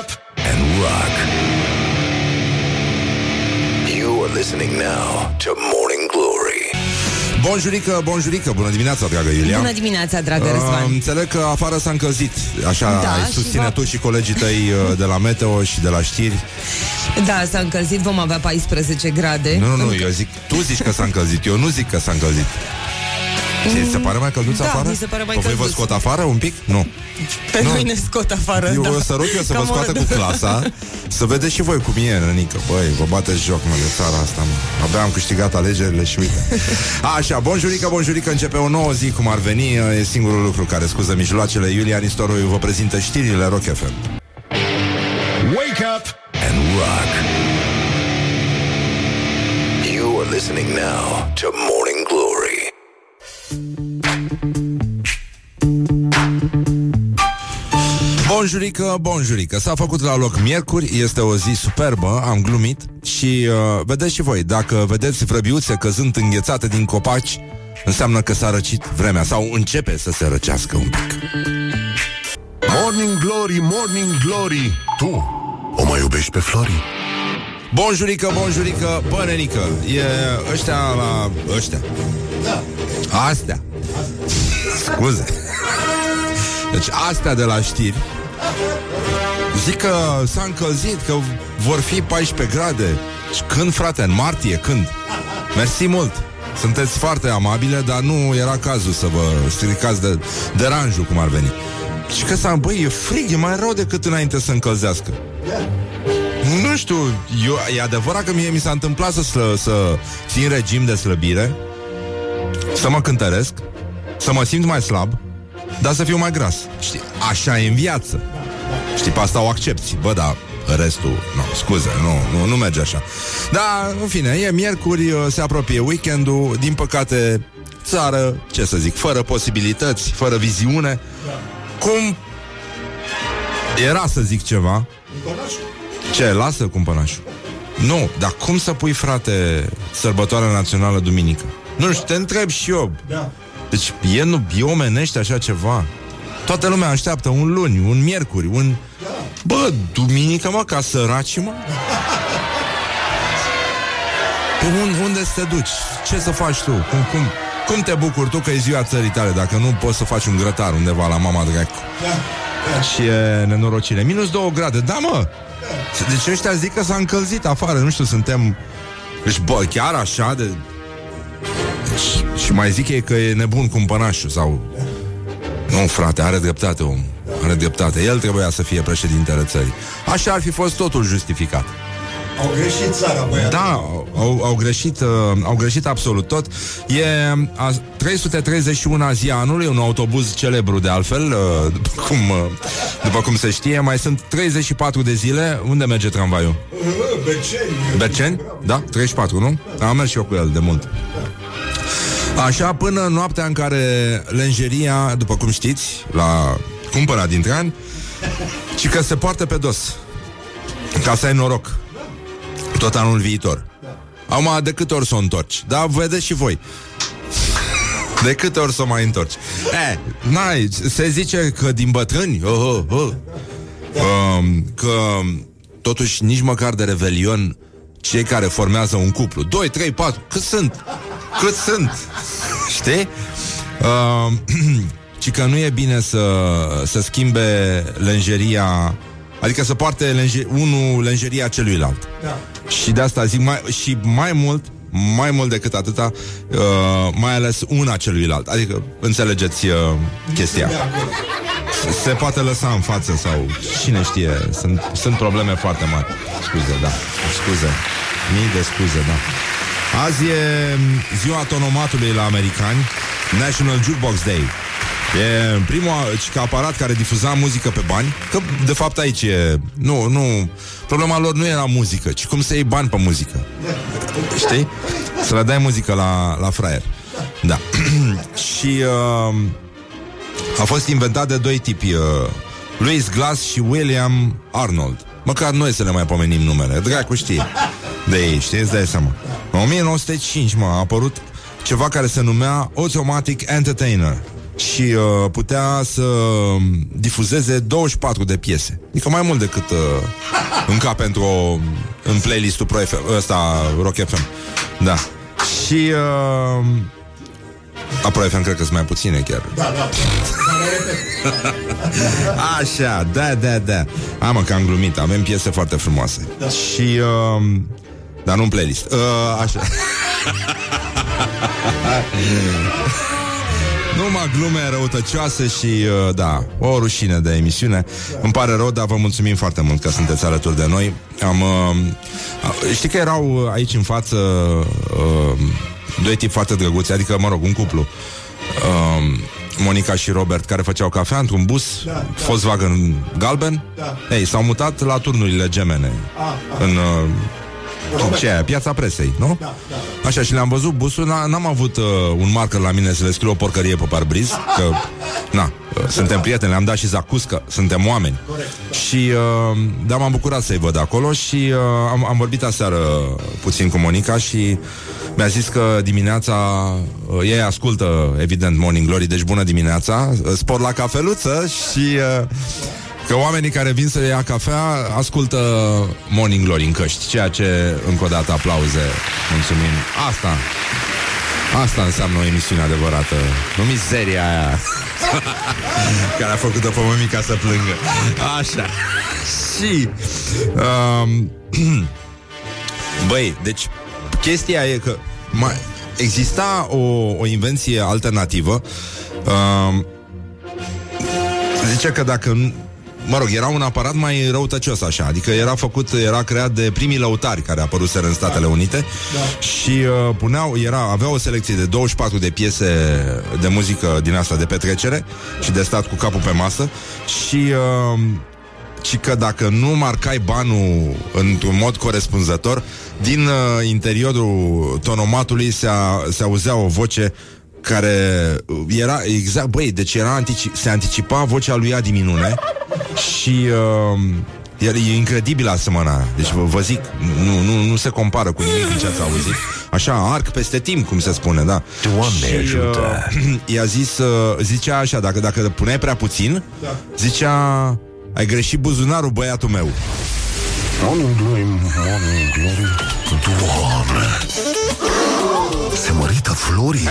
up and rock. You are listening now to Morning Glory. Bonjurică, bonjurică, bună dimineața, dragă Iulia Bună dimineața, dragă Răzvan. uh, Înțeleg că afară s-a încălzit Așa Da, ai și susține va- tu și colegii tăi uh, de la Meteo și de la știri Da, s-a încălzit, vom avea 14 grade. Nu, nu, nu, eu zic, tu zici că s-a încălzit Eu nu zic că s-a încălzit Ți se pare mai călduț Da, afară? mi se pare mai Pe voi vă călduț. scot afară un pic? Nu Pe Nu. noi ne scot afară, Eu da. o să rog eu să vă Cam scoată oră, cu da. clasa Să vedeți și voi cum e, nănică Băi, vă bateți joc, mă, de țara asta, mă Abia am câștigat alegerile și uite Așa, bonjurică, bonjurică, începe o nouă zi Cum ar veni, e singurul lucru care scuză mijloacele Iulia Nistoroiu vă prezintă știrile Rock FM Wake up and rock. You are listening now to Morning Bonjurică, bonjurică. S-a făcut la loc miercuri, este o zi superbă Am glumit. Și uh, vedeți și voi Dacă vedeți vrăbiuțe căzând înghețate din copaci Înseamnă că s-a răcit vremea Sau începe să se răcească un pic. Morning Glory, Morning Glory. Tu o mai iubești pe Flori? Bonjurică, bonjurică, bănenică E ăștia la... ăștia. Da. Astea. Scuze. Deci astea de la știri Zic că s-a încălzit Că vor fi 14 grade Și când, frate, în martie, când? Mersi mult sunteți foarte amabile, dar nu era cazul să vă stricați de deranjul, cum ar veni. Și că s-a, băi, e frig, e mai rău decât înainte să încălzească. Nu știu, eu, e adevărat că mie mi s-a întâmplat să, slă, să țin regim de slăbire, să mă cântăresc, să mă simt mai slab, dar să fiu mai gras. Știi, așa e în viață. Știi, pe asta o accepti. Bă, dar restul, nu, scuze, nu, nu, nu merge așa. Dar, în fine, e miercuri, se apropie weekendul, din păcate, țară, ce să zic, fără posibilități, fără viziune. Cum era să zic ceva, ce, lasă cumpănașul Nu, dar cum să pui, frate Sărbătoarea națională duminică? Nu știu, te întreb și eu da. Deci e, nu, e omenește așa ceva? Toată lumea așteaptă un luni, un miercuri un... Bă, duminică, mă, ca săraci, mă. Pe unde, unde să te duci? Ce să faci tu? Cum, cum, cum te bucuri tu că e ziua țării tale Dacă nu poți să faci un grătar undeva la mama dracu? Și e nenorocire. Minus 2 grade, da mă! Deci ăștia zic că s-a încălzit afară Nu știu, suntem Deci bă, chiar așa de deci, Și mai zic ei că e nebun cumpănașul Sau Nu frate, are dreptate om Are dreptate, el trebuia să fie președintele țării Așa ar fi fost totul justificat Au greșit țara, băiat. da, au, au, greșit, uh, au greșit absolut tot. E a 331 zi a anului, un autobuz celebru de altfel, uh, după cum, uh, după cum se știe. Mai sunt 34 de zile. Unde merge tramvaiul? Berceni. Berceni? Da, 34, nu? Am mers și eu cu el de mult. Așa, până în noaptea în care lenjeria, după cum știți, la cumpăra dintre ani, și că se poartă pe dos. Ca să ai noroc tot anul viitor. Acum, de câte ori să o întorci? Da, vedeți și voi. De câte ori să o mai întorci? E, n-ai, se zice că din bătrâni, oh, oh, oh, um, că totuși nici măcar de revelion cei care formează un cuplu, 2, 3, 4, cât sunt? Cât sunt? Știi? Uh, ci că nu e bine să, să schimbe lenjeria Adică să poarte lenje, unul lenjeria celuilalt. Da. Și de asta zic mai, și mai mult, mai mult decât atâta, uh, mai ales una celuilalt. Adică înțelegeți uh, chestia. Se, se poate lăsa în față sau cine știe, sunt, sunt probleme foarte mari. Scuze, da. Scuze. Mii de scuze, da. Azi e ziua tonomatului la americani, National Jukebox Day. E primul ca aparat care difuza muzică pe bani Că de fapt aici e Nu, nu Problema lor nu era muzică Ci cum să iei bani pe muzică Știi? Să le dai muzică la, la fraier Da Și uh, A fost inventat de doi tipi uh, Louis Glass și William Arnold Măcar noi să le mai pomenim numele Dracu știe De ei, știi? Îți dai seama În 1905, mă, a apărut ceva care se numea Automatic Entertainer și uh, putea să difuzeze 24 de piese. Adică mai mult decât uh, înca pentru o, în playlistul Pro FM, ăsta Rock FM. Da. Și uh, la Pro FM cred că sunt mai puține chiar. Da, da. Așa, da, da, da. Am mă, că am glumit. Avem piese foarte frumoase. Da. Și... Uh, dar nu în playlist. Uh, așa. Numai glume răutăcioase și, uh, da, o rușine de emisiune. Da. Îmi pare rău, dar vă mulțumim foarte mult că sunteți alături de noi. Am, uh, știi că erau aici în față uh, doi tipi foarte drăguți, adică, mă rog, un cuplu. Uh, Monica și Robert, care făceau cafea într-un bus da, da. Volkswagen galben. Da. Ei, s-au mutat la turnurile gemene. A, a. În... Uh, ce aia? Piața presei, nu? Da, da. Așa, și le-am văzut busul, n-am avut uh, un marker la mine să le scriu o porcărie pe parbriz, că, na, uh, suntem prieteni, le-am dat și zacuscă, suntem oameni. Corect, da. Și, uh, da, m-am bucurat să-i văd acolo și uh, am, am vorbit aseară puțin cu Monica și mi-a zis că dimineața uh, ei ascultă, evident, Morning Glory, deci bună dimineața, uh, spor la cafeluță și... Uh, Că oamenii care vin să ia cafea ascultă Morning Glory în căști, ceea ce, încă o dată, aplauze. Mulțumim. Asta. Asta înseamnă o emisiune adevărată. Nu mizeria aia care a făcut-o pe mămica să plângă. Așa. Și... Um, băi, deci chestia e că mai, exista o, o invenție alternativă um, Zice că dacă Mă rog, era un aparat mai răutăcios așa Adică era făcut, era creat de primii lăutari Care apăruseră în Statele da. Unite da. Și uh, puneau, era, avea o selecție de 24 de piese De muzică din asta de petrecere Și de stat cu capul pe masă Și uh, și că dacă nu marcai banul într-un mod corespunzător, din uh, interiorul tonomatului se, a, se auzea o voce care era exact, băi, deci era antici- se anticipa vocea lui Adi Minune și uh, e incredibil asemănarea. Deci vă, vă zic, nu, nu, nu se compară cu nimic din ce ați auzit. Așa, arc peste timp, cum se spune, da. Doamne și, ajută! Uh, i-a zis, uh, zicea așa, dacă, dacă puneai prea puțin, da. zicea, ai greșit buzunarul, băiatul meu. Morning glory, morning glory Doamne Se mărită florii.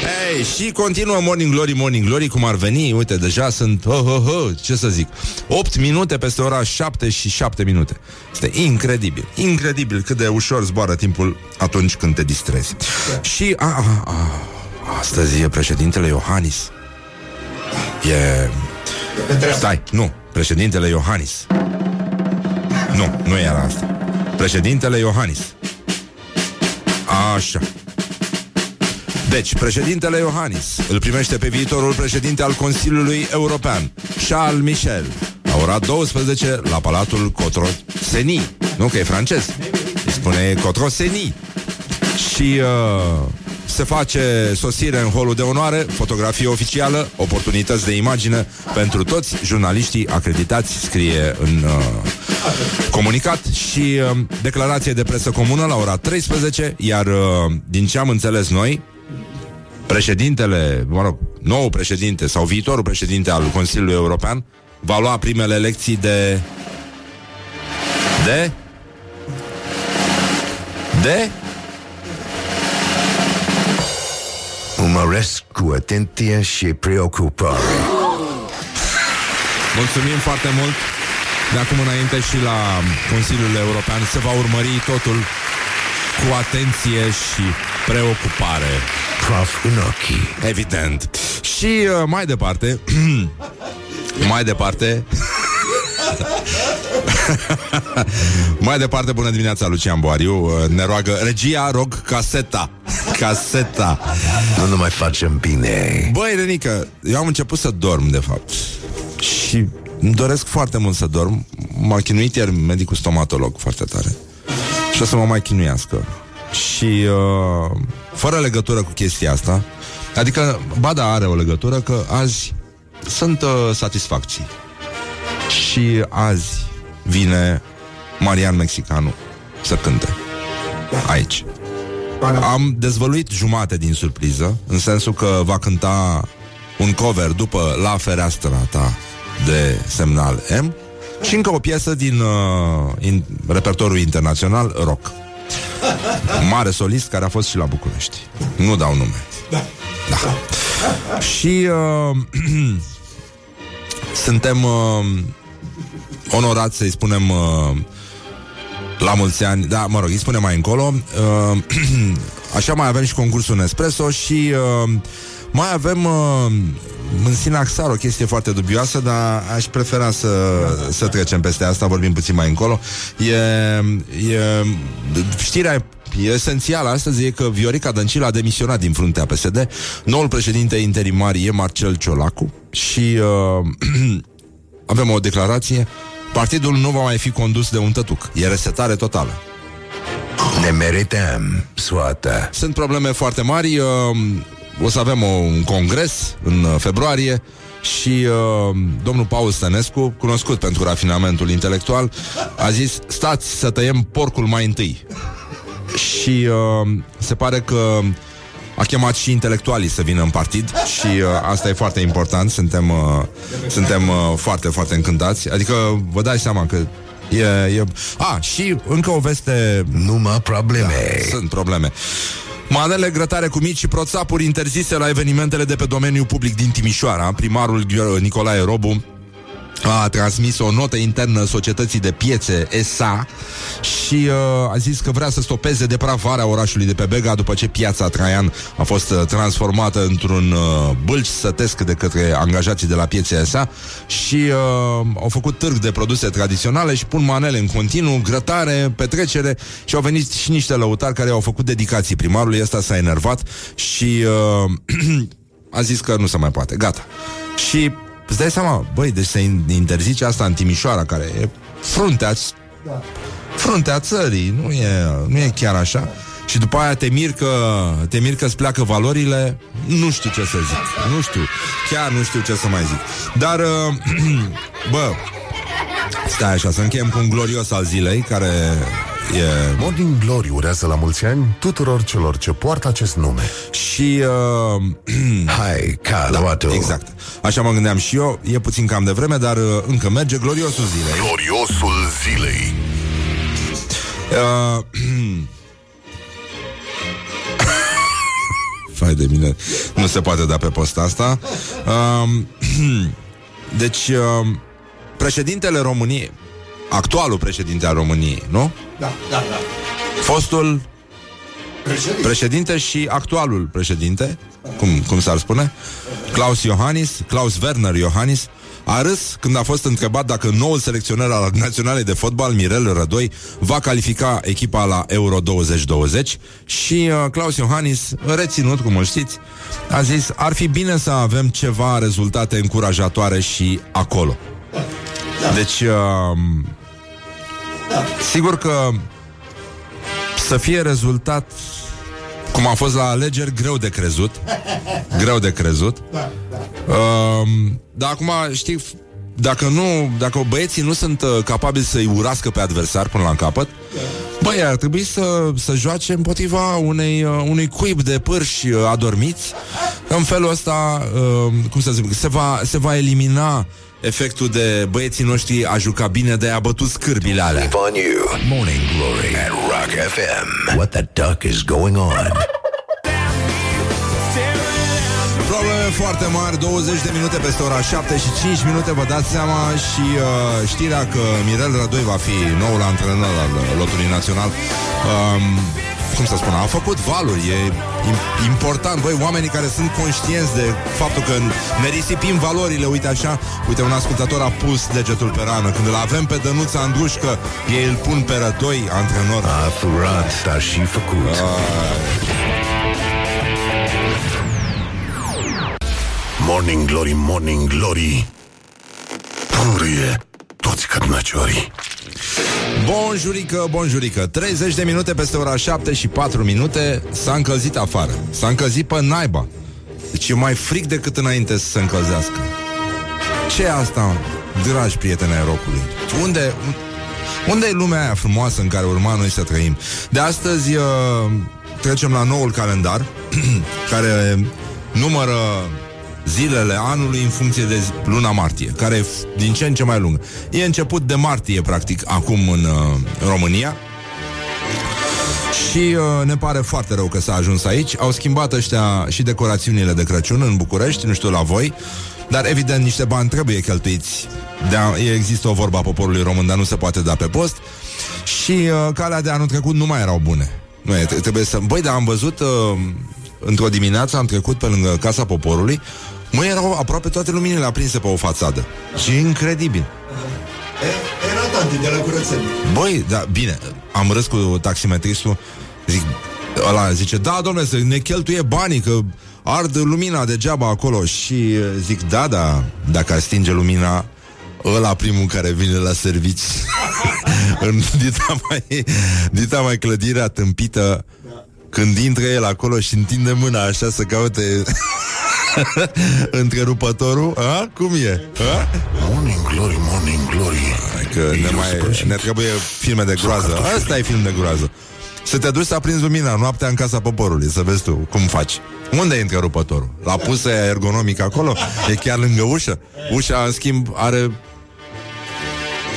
Hey, și continuă Morning Glory, Morning Glory Cum ar veni, uite, deja sunt oh, oh, oh, Ce să zic. 8 minute peste ora 7 și 7 minute. Este incredibil Incredibil cât de ușor zboară timpul Atunci când te distrezi. Da. Și a, a, a, Astăzi e președintele Iohannis. E... Stai, nu, președintele Iohannis. Nu, nu era asta. Președintele Iohannis Așa deci, președintele Iohannis îl primește pe viitorul președinte al Consiliului European, Charles Michel, la ora 12 la Palatul Cotroseni. Nu, că e francez. Îi spune Cotroseni. Și uh, se face sosire în holul de onoare, fotografie oficială, oportunități de imagine pentru toți jurnaliștii acreditați, scrie în uh, comunicat și uh, declarație de presă comună la ora 13, iar uh, din ce am înțeles noi, președintele, mă rog, nou președinte sau viitorul președinte al Consiliului European va lua primele lecții de... De? De? Urmăresc cu atenție și preocupare. Mulțumim foarte mult. De acum înainte și la Consiliul European se va urmări totul cu atenție și preocupare. Prof în ochii. Evident. Și uh, mai departe, mai departe, mai departe, bună dimineața, Lucian Boariu uh, Ne roagă, regia, rog, caseta Caseta Nu ne mai facem bine. Băi, Renică, eu am început să dorm, de fapt. Și îmi doresc foarte mult să dorm. M-a chinuit ieri medicul stomatolog foarte tare. Și o să mă mai chinuiască. Și uh, fără legătură cu chestia asta Adică, ba da, are o legătură Că azi sunt uh, satisfacții. Și azi vine Marian Mexicanu să cânte. Aici Am dezvăluit jumate din surpriză În sensul că va cânta un cover după La fereastra ta de semnal M și încă o piesă din uh, in, repertoriul internațional rock. Mare solist care a fost și la București. Nu dau nume. Da. da. Și uh, suntem uh, onorați să-i spunem uh, la mulți ani, da, mă rog, îi spunem mai încolo. Uh, așa mai avem și concursul Nespresso și uh, mai avem uh, în Sinaxar o chestie foarte dubioasă, dar aș prefera să, să trecem peste asta, vorbim puțin mai încolo. E, e, știrea esențială astăzi e că Viorica Dăncilă a demisionat din fruntea PSD. Noul președinte interimar e Marcel Ciolacu și uh, avem o declarație. Partidul nu va mai fi condus de un tătuc. E resetare totală. Ne merităm soată. Sunt probleme foarte mari. Uh, o să avem o, un congres în uh, februarie și uh, domnul Paul Stănescu, cunoscut pentru rafinamentul intelectual, a zis, stați să tăiem porcul mai întâi. Și uh, se pare că a chemat și intelectualii să vină în partid și uh, asta e foarte important, suntem, uh, suntem uh, foarte, foarte încântați. Adică vă dați seama că E, e... A, și încă o veste Numai probleme da, Sunt probleme Manele grătare cu mici și proțapuri interzise la evenimentele de pe domeniul public din Timișoara. Primarul Nicolae Robu a transmis o notă internă societății de piețe ESA și uh, a zis că vrea să stopeze depravarea orașului de pe Bega după ce piața Traian a fost uh, transformată într-un uh, bâlci sătesc de către angajații de la piețe ESA și uh, au făcut târg de produse tradiționale și pun manele în continuu, grătare, petrecere și au venit și niște lăutari care au făcut dedicații primarului, ăsta s-a enervat și uh, a zis că nu se mai poate, gata. Și Îți dai seama, băi, deci se interzice asta în Timișoara, care e fruntea, da. fruntea țării, nu e, nu e chiar așa. Și după aia te mir că, te mir că îți pleacă valorile Nu știu ce să zic Nu știu, chiar nu știu ce să mai zic Dar, uh, bă Stai așa, să încheiem cu un glorios al zilei Care e... Morning Glory urează la mulți ani tuturor celor ce poartă acest nume. Și... Uh... Hai, da, Exact. Așa mă gândeam și eu. E puțin cam de vreme, dar uh, încă merge gloriosul zilei. Gloriosul zilei. Uh... Fai de mine, nu se poate da pe posta asta. Uh... Deci, uh... președintele României, actualul președinte al României, nu? Da, da, da. Fostul președinte, președinte și actualul președinte, cum, cum s-ar spune, Klaus Iohannis, Klaus Werner Iohannis, a râs când a fost întrebat dacă noul selecționer al Naționalei de Fotbal, Mirel Rădoi, va califica echipa la Euro 2020 și uh, Klaus Iohannis, reținut, cum îl știți, a zis ar fi bine să avem ceva rezultate încurajatoare și acolo. Da. Deci, uh, Sigur că să fie rezultat cum a fost la alegeri, greu de crezut. Greu de crezut. Uh, dar acum, știi, dacă nu, dacă băieții nu sunt uh, capabili să-i urască pe adversar până la capăt, băi, ar trebui să, să joace împotriva unei, uh, unui cuib de pârși uh, adormiți. În felul ăsta, uh, cum să zic, se va, se va elimina efectul de băieții noștri a jucat bine de a bătut scârbile alea. Morning Glory at Rock FM. What the duck is going on? Probleme foarte mari, 20 de minute peste ora 7 și 5 minute, vă dați seama și uh, știrea că Mirel Rădoi va fi noul antrenor al lotului național. Um, cum să spun, a făcut valuri, e important, băi, oamenii care sunt conștienți de faptul că ne risipim valorile, uite așa, uite, un ascultător a pus degetul pe rană, când îl avem pe Dănuța Andrușcă, ei îl pun pe rădoi, antrenor. A furat, dar și făcut. A... Morning Glory, Morning Glory. Purie toți cărnăciorii Bonjurică, bonjurică. 30 de minute peste ora 7 și 4 minute. S-a încălzit afară. S-a încălzit pe naiba. Deci e mai fric decât înainte să se încălzească. Ce e asta, dragi prieteni ai rocului? Unde, unde e lumea aia frumoasă în care urma noi să trăim? De astăzi uh, trecem la noul calendar Care numără zilele anului în funcție de zi- luna martie, care e f- din ce în ce mai lungă. E început de martie, practic, acum în, uh, în România. Și uh, ne pare foarte rău că s-a ajuns aici. Au schimbat ăștia și decorațiunile de Crăciun în București, nu știu la voi, dar evident niște bani trebuie cheltuiți. De există o vorbă a poporului român, dar nu se poate da pe post. Și uh, calea de anul trecut nu mai erau bune. Nu e, tre- trebuie să... Băi, dar am văzut uh, într-o dimineață, am trecut pe lângă Casa Poporului, măi, erau aproape toate luminile aprinse pe o fațadă. Și incredibil. E- Era tanti de la curățenie. Băi, da, bine, am râs cu taximetristul, zic, ăla zice, da, domnule, să ne cheltuie banii, că ard lumina degeaba acolo și uh, zic, da, da, dacă ar stinge lumina, ăla primul care vine la servici în dita mai, dita mai clădirea tâmpită când intră el acolo și întinde mâna așa să caute întrerupătorul, a? Cum e? A? Morning Glory, Morning Glory Că ne, mai, ne trebuie filme de groază Asta e film de groază Să te duci să aprinzi lumina noaptea în casa poporului Să vezi tu cum faci Unde e întrerupătorul? La pusă ergonomic acolo? E chiar lângă ușă? Ușa, în schimb, are...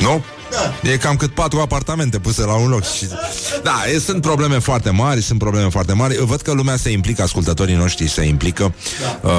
Nu? E cam cât patru apartamente puse la un loc și... Da, e, sunt probleme foarte mari Sunt probleme foarte mari. Văd că lumea se implică, ascultătorii noștri se implică. Uh,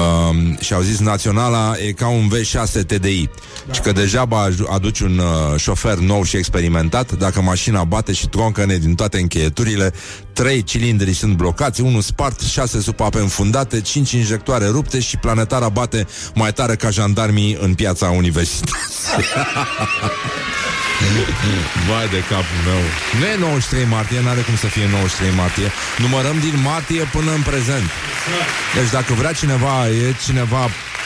Și au zis Naționala e ca un V6 TDI Și că degeaba aju- aduci un uh, șofer nou și experimentat Dacă mașina bate și troncăne din toate încheieturile Trei cilindri sunt blocați Unul spart, șase supape înfundate Cinci injectoare rupte și planetara bate Mai tare ca jandarmii în piața universității Vai de capul meu. Nu e 93 martie, n-are cum să fie 93 martie. Numărăm din martie până în prezent. Deci dacă vrea cineva E cineva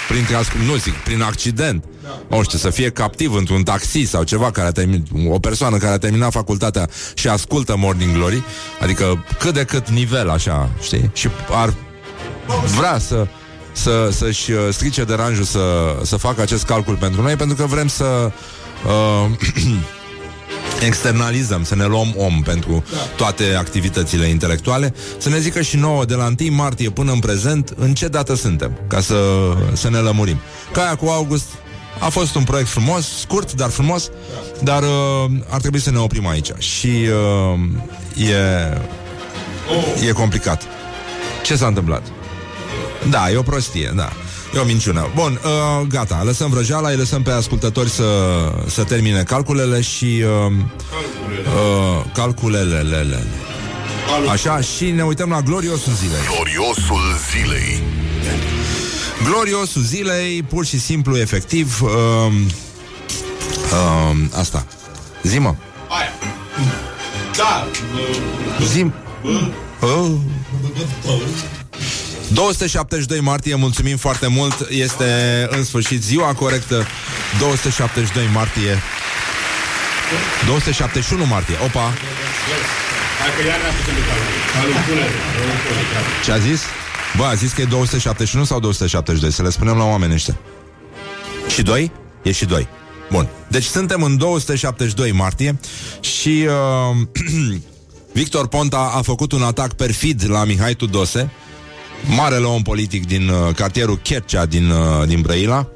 printre ascult, nu zic, prin accident. O știu, să fie captiv într-un taxi sau ceva care a terminat, O persoană care a terminat facultatea Și ascultă Morning Glory. Adică cât de cât nivel așa, știi? Și ar vrea să să, să-și uh, strice deranjul să, să facă acest calcul pentru noi, pentru că vrem să uh, externalizăm, să ne luăm om pentru toate activitățile intelectuale, să ne zică și nouă de la 1 martie până în prezent în ce dată suntem, ca să, să ne lămurim. Caia cu August a fost un proiect frumos, scurt, dar frumos, dar uh, ar trebui să ne oprim aici. Și uh, e, e complicat. Ce s-a întâmplat? Da, e o prostie, da. E o minciună. Bun, uh, gata, lăsăm vrăjeala, îi lăsăm pe ascultători să, să termine calculele și... Uh, uh, calculele, lele. Așa, și ne uităm la gloriosul zilei. Gloriosul zilei Gloriosul zilei, pur și simplu, efectiv, uh, uh, asta. Zi-mă. Aia. Da. Zim. Uh. 272 martie, mulțumim foarte mult. Este în sfârșit ziua corectă. 272 martie. 271 martie. Opa, Dacă iar ne-a făcut de calul. Calul pune. ce a zis? Bă, a zis că e 271 sau 272 Să le spunem la oameni ăștia. Și 2? E și 2 Bun, deci suntem în 272 martie Și uh, Victor Ponta a făcut un atac perfid la Mihai Tudose Marele om politic din uh, cartierul Chercea din, uh, din Brăila.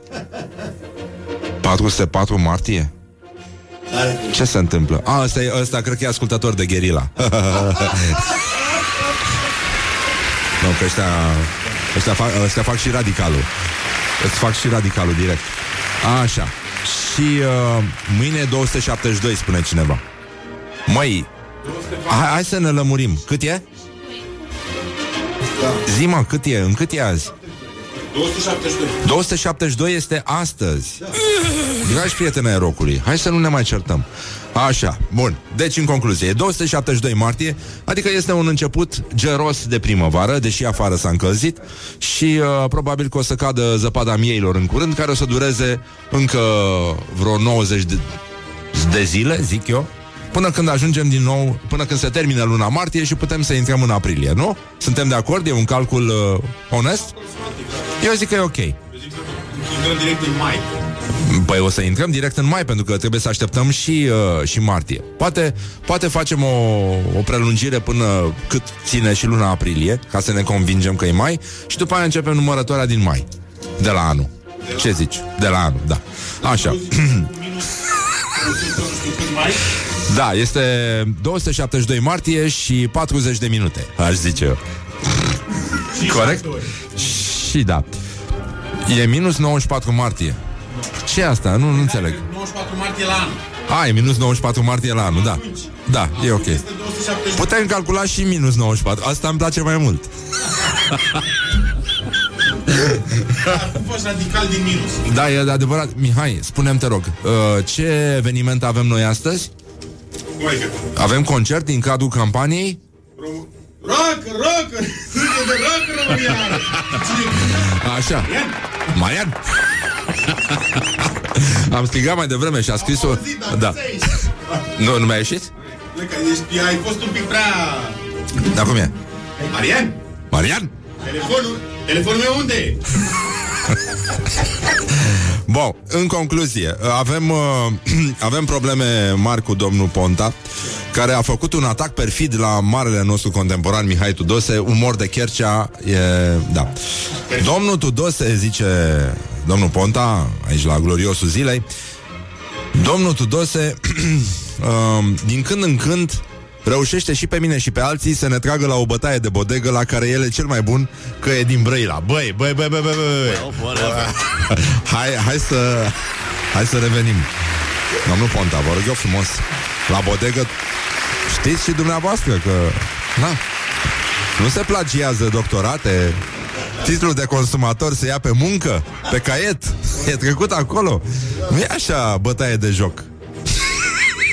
404 martie? Ce se întâmplă? A, ăsta, e, ăsta cred că e ascultător de gherila. Nu, că ăștia, ăștia, fac, ăștia fac și radicalul. Îți fac și radicalul direct. Așa. Și uh, mâine e 272 spune cineva. Măi hai, hai să ne lămurim. Cât e? Zi mă, cât e? În cât e azi? 272. 272 este astăzi Dragi prieteni ai rocului Hai să nu ne mai certăm Așa, bun, deci în concluzie E 272 martie Adică este un început geros de primăvară Deși afară s-a încălzit Și uh, probabil că o să cadă zăpada mieilor în curând Care o să dureze încă vreo 90 de, de zile, zic eu Până când ajungem din nou Până când se termină luna martie Și putem să intrăm în aprilie, nu? Suntem de acord? E un calcul uh, onest? Eu zic că e ok Intrăm direct în mai. Păi o să intrăm direct în mai Pentru că trebuie să așteptăm și, uh, și martie poate, poate facem o, o prelungire Până cât ține și luna aprilie Ca să ne convingem că e mai Și după aia începem numărătoarea din mai De la anul. Ce zici? De la anul, da. Așa. Da, este 272 martie și 40 de minute, aș zice eu. Corect? Și da. E minus 94 martie. ce e asta? Nu, nu înțeleg. 94 martie la anul. A, e minus 94 martie la anul, da. Da, e ok. Este 270. Putem calcula și minus 94. Asta îmi place mai mult. Am fost radical din minus. Da, e adevărat. Mihai, spunem te rog, uh, ce eveniment avem noi astăzi? Cum adică? Avem concert din cadrul campaniei? Rom- Rock, rock, suntem de rock România. Cine? Așa. Marian? Am strigat mai devreme și a scris-o... Auzit, dar Da. nu ți-a ieșit. Nu, nu mi-a ieșit? Plecă, ești, ai fost un pic prea... Dar cum e? Marian, Marian? telefonul, telefonul meu unde e? Bun, în concluzie, avem, uh, avem probleme mari cu domnul Ponta, care a făcut un atac perfid la marele nostru contemporan Mihai Tudose, umor de Chercea, e, da. Domnul Tudose, zice domnul Ponta, aici la gloriosul zilei, domnul Tudose, um, din când în când, reușește și pe mine și pe alții să ne tragă la o bătaie de bodegă la care el e cel mai bun, că e din Brăila. Băi, băi, băi, băi, băi, băi. hai, hai să Hai să revenim. Domnul Ponta, vă rog eu frumos. La bodegă Știți și dumneavoastră că Na, nu se plagiază doctorate. Titlul de consumator se ia pe muncă Pe caiet. E trecut acolo. Nu e așa bătaie de joc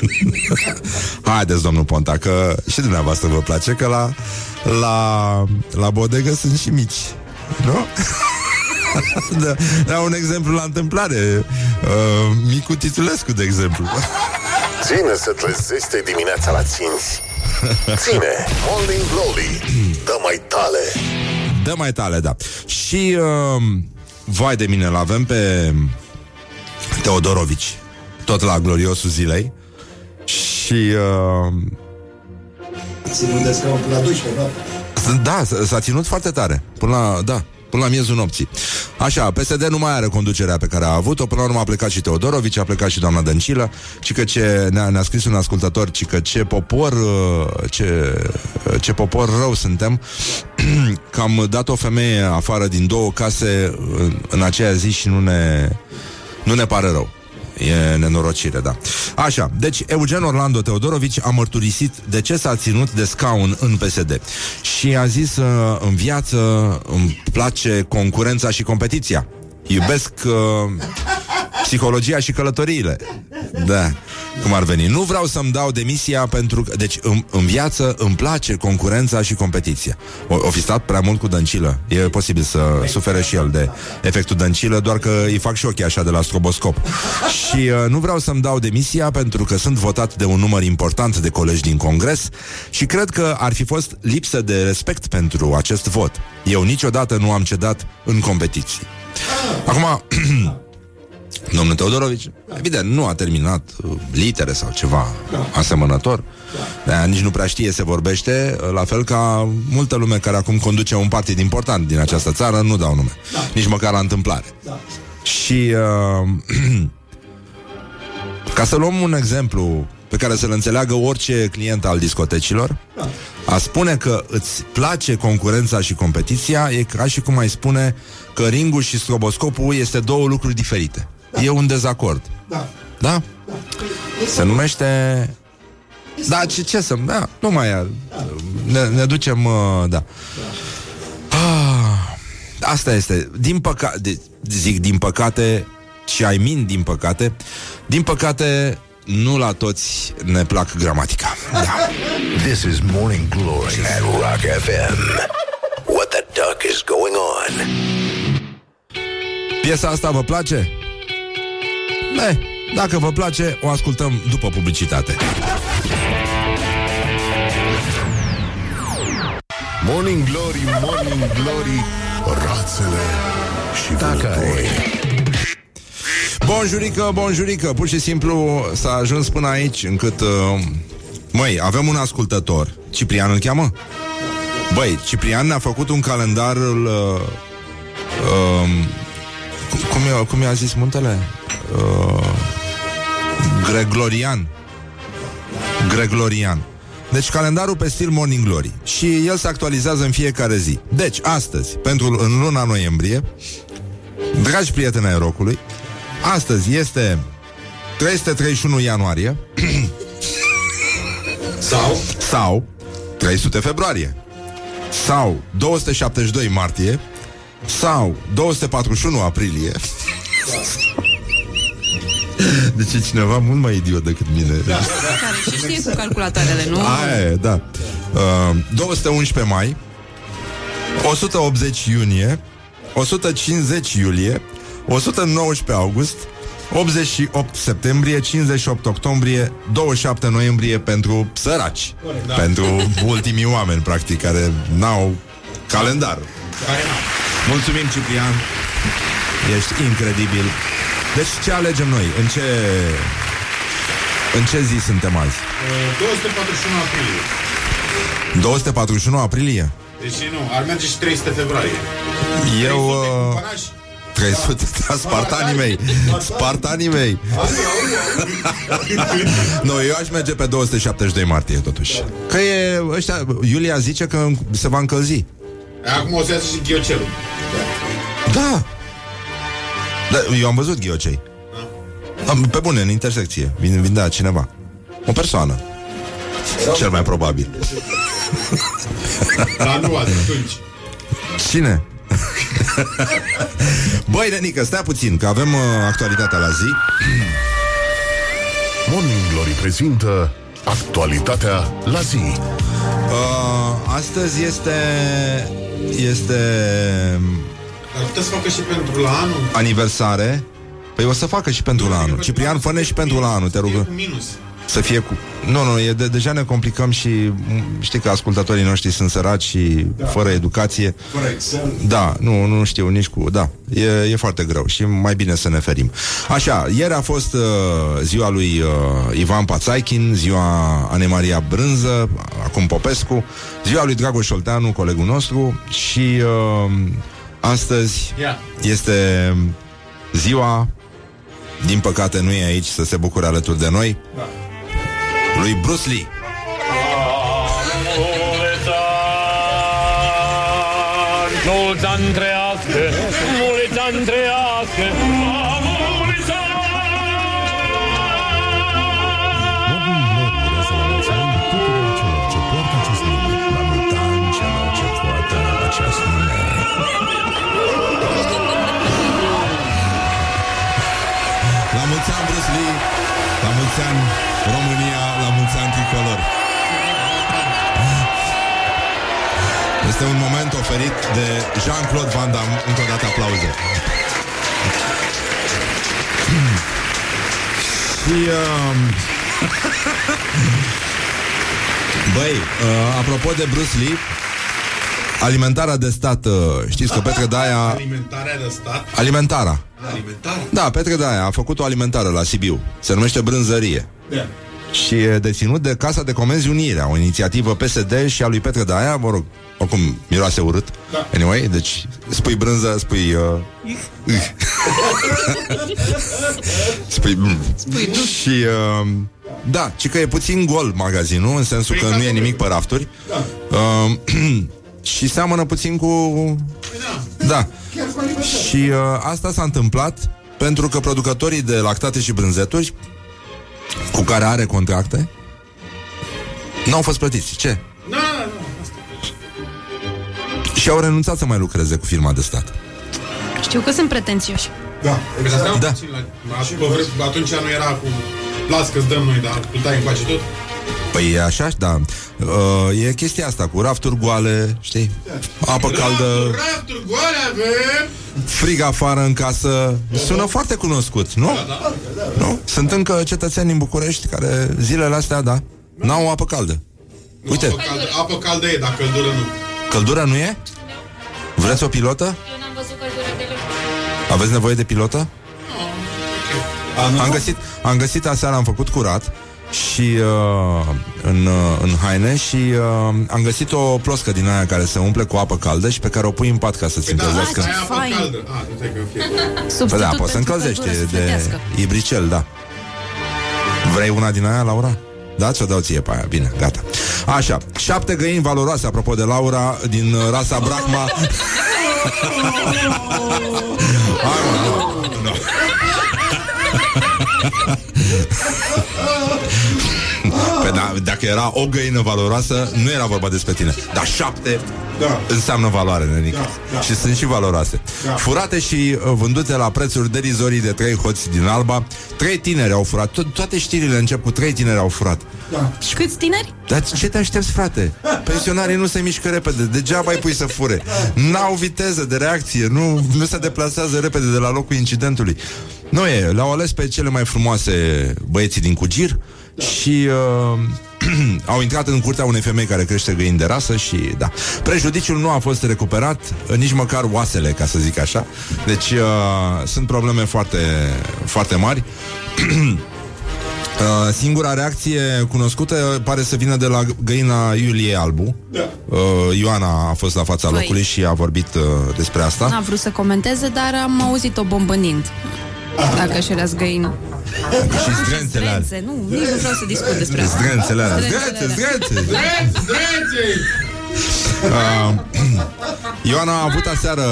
Haideți, domnul Ponta, că și dumneavoastră vă place că la, la, la bodegă sunt și mici. Nu? da, da, un exemplu la întâmplare. Uh, Micu Titulescu, de exemplu. Ține să trezește dimineața la ținți Ține Morning Glory Dă mai tale Dă mai tale, da. Și, uh, vai de mine, l-avem pe Teodorovici, tot la gloriosul zilei. Și, uh, Ținut de scaun până la 12 noapte. Da, s- s-a ținut foarte tare. Până la, da, până la miezul nopții. Așa, PSD nu mai are conducerea pe care a avut-o. Până la urmă a plecat și Teodorovici, a plecat și doamna Dăncilă. Ci că ce, ne-a, ne-a scris un ascultător, ci că ce popor, uh, ce, ce popor rău suntem, că am dat o femeie afară din două case în, în aceea zi și nu ne, nu ne pare rău. E nenorocire, da. Așa, deci Eugen Orlando Teodorovici a mărturisit de ce s-a ținut de scaun în PSD și a zis uh, în viață îmi place concurența și competiția. Iubesc uh, psihologia și călătoriile. Da, cum ar veni. Nu vreau să-mi dau demisia pentru că... Deci, în, în viață îmi place concurența și competiția. O, o fi stat prea mult cu dăncilă. E posibil să sufere și el de efectul dăncilă, doar că îi fac și ochii așa de la stroboscop. Și uh, nu vreau să-mi dau demisia pentru că sunt votat de un număr important de colegi din Congres și cred că ar fi fost lipsă de respect pentru acest vot. Eu niciodată nu am cedat în competiții. Acum, Domnul Teodorovici, evident, nu a terminat uh, litere sau ceva asemănător. De-aia nici nu prea știe, se vorbește, uh, la fel ca multă lume care acum conduce un partid important din această țară, nu dau nume. Nici măcar la întâmplare. Și uh, ca să luăm un exemplu pe care să-l înțeleagă orice client al discotecilor, a spune că îți place concurența și competiția e ca și cum ai spune că ringul și stroboscopul este două lucruri diferite. E un dezacord. Da. Da? Se numește... Da, ce, ce să... Da, nu mai e. Ne, ne ducem... uh, Da. Ah, asta este. Din păcate... Zic din păcate și ai min din păcate. Din păcate, nu la toți ne plac gramatica. Da. This is Morning Glory at Rock FM. What the duck is going on? Piesa asta vă place? Ne, dacă vă place, o ascultăm după publicitate. Morning Glory, Morning Glory Rațele și Dacă vânătorii Bonjurică, bonjurică, pur și simplu s-a ajuns până aici încât... Uh, măi, avem un ascultător, Ciprian îl cheamă? Băi, Ciprian ne-a făcut un calendar uh, uh, Cum, cum, i-a, cum i-a zis muntele? Uh, Gregorian. Gregorian. Deci calendarul pe stil Morning Glory. Și el se actualizează în fiecare zi. Deci, astăzi, pentru în luna noiembrie Dragi prieteni ai rocului Astăzi este 331 ianuarie. Sau? Sau 300 februarie. Sau 272 martie. Sau 241 aprilie Deci e cineva mult mai idiot decât mine da. Care și știe cu calculatoarele, nu? Aia e, da uh, 211 mai 180 iunie 150 iulie 119 august 88 septembrie, 58 octombrie, 27 noiembrie pentru săraci. Da. Pentru ultimii oameni, practic, care n-au calendar. Care n-au. Mulțumim, Ciprian. Ești incredibil. Deci ce alegem noi? În ce... În ce zi suntem azi? Uh, 241 aprilie. 241 aprilie? Deci nu, ar merge și 300 februarie. Eu... 300 Uh, cumpărași? 300, da, spartanii mei Spartanii mei Nu, eu aș merge pe 272 martie totuși Că e, ăștia, Iulia zice că se va încălzi Acum o să iasă și ghiocelul. Da da, Eu am văzut ghiocei Am- Pe bune, în intersecție. Vine, vindea cineva. O persoană. Cel mai probabil. Dar nu azi, atunci. Cine? Băi, Renică, stai puțin Că avem uh, actualitatea la zi. Morning Glory prezintă actualitatea la zi. uh, Astăzi este Este Dar puteți să facă și pentru la anul? aniversare Păi o să facă și pentru la anul Ciprian, fă și pentru la anul, te rog E cu minus. Să fie cu... Nu, nu, e de, deja ne complicăm și m, Știi că ascultătorii noștri sunt săraci și da. fără educație Fără Excel. Da, nu, nu știu nici cu... Da, e, e foarte greu și mai bine să ne ferim Așa, ieri a fost uh, ziua lui uh, Ivan Pațaichin Ziua Anemaria Brânză Acum Popescu Ziua lui Dragoș Olteanu, colegul nostru Și uh, astăzi Ia. este ziua Din păcate nu e aici să se bucure alături de noi Da. Lui Bruce Lee Mulți ani trăiască, mulți ani trăiască, tricolor Este un moment oferit de Jean-Claude Van Damme Încă o dată aplauze Și um... Băi, uh, apropo de Bruce Lee Alimentarea de stat uh, Știți că Petre Daia Alimentarea de stat. Alimentara Alimentare? Da, Petre Daia a făcut o alimentară la Sibiu Se numește Brânzărie Da. Și e deținut de Casa de Comenzi Unirea, o inițiativă PSD și a lui Petre Daia, mă rog, oricum miroase urât. Da. Anyway, deci spui brânză, spui... Uh, uh. spui... Mm. Spui tu. Și... Uh, da, ci că e puțin gol magazinul, în sensul Păi că ca nu e să nimic pe rafturi. Uh, și seamănă puțin cu... Da. Și uh, asta s-a întâmplat pentru că producătorii de lactate și brânzeturi cu care are contracte n-au fost plătiți. Ce? Da, da, da. Și au renunțat să mai lucreze cu firma de stat. Știu că sunt pretențioși. Da, Păi dar stai Da. puțin la... Pe vreme- Atunci nu era cu... Las că-ți dăm noi, dar tu dai încoace tot. Păi e așa, da. Uh, e chestia asta cu rafturi goale, știi? Apă caldă, Rafturi goale avem! frig afară în casă. Sună foarte cunoscut, nu? Nu? Sunt încă cetățeni din București care zilele astea, da, n-au apă caldă. Uite, Apă caldă, apă caldă e, dar căldură nu. căldura nu e? Vreți o pilotă? Eu n-am văzut căldură deloc. Aveți nevoie de pilotă? Am găsit, am găsit aseară, am făcut curat și uh, în, uh, în haine și uh, am găsit o ploscă din aia care se umple cu apă caldă și pe care o pui în pat ca să-ți încălzească. ce Aia apă fain. caldă. Ah, nu stai că fie. Păi Substitut da, poți să pentru încălzești căldură de sufletească. ibricel, da. Vrei una din aia, Laura? Da, ți-o dau ție pe aia. Bine, gata. Așa, șapte găini valoroase, apropo de Laura, din uh, rasa Brahma. Hai, mă, nu, nu. Păi da, dacă era o găină valoroasă, nu era vorba despre tine. Dar șapte Da. înseamnă valoare, nenică. Da, da. Și sunt și valoroase. Da. Furate și uh, vândute la prețuri derizorii de trei hoți din Alba. Trei tineri au furat. To- toate știrile încep cu trei tineri au furat. Da. Câți tineri? Dar ce te aștepți, frate? Pensionarii nu se mișcă repede, degeaba îi pui să fure. N-au viteză de reacție, nu, nu se deplasează repede de la locul incidentului. Nu e, le-au ales pe cele mai frumoase băieții din Cugir și uh, au intrat în curtea unei femei care crește găini de rasă și da. Prejudiciul nu a fost recuperat, nici măcar oasele, ca să zic așa. Deci uh, sunt probleme foarte, foarte mari. Uh, singura reacție cunoscută pare să vină de la găina Iulie Albu. Da. Uh, Ioana a fost la fața Păi. locului și a vorbit uh, despre asta. N-a vrut să comenteze, dar am auzit-o bombănind. Dacă și era zgăină. Și zdrențele alea. Zdrențe, nu, nici nu vreau să discut despre asta. Zdrențele alea. Zdrențele Zdrențe, alea. zdrențe. Dreț, dreței! Uh, Ioana a avut aseară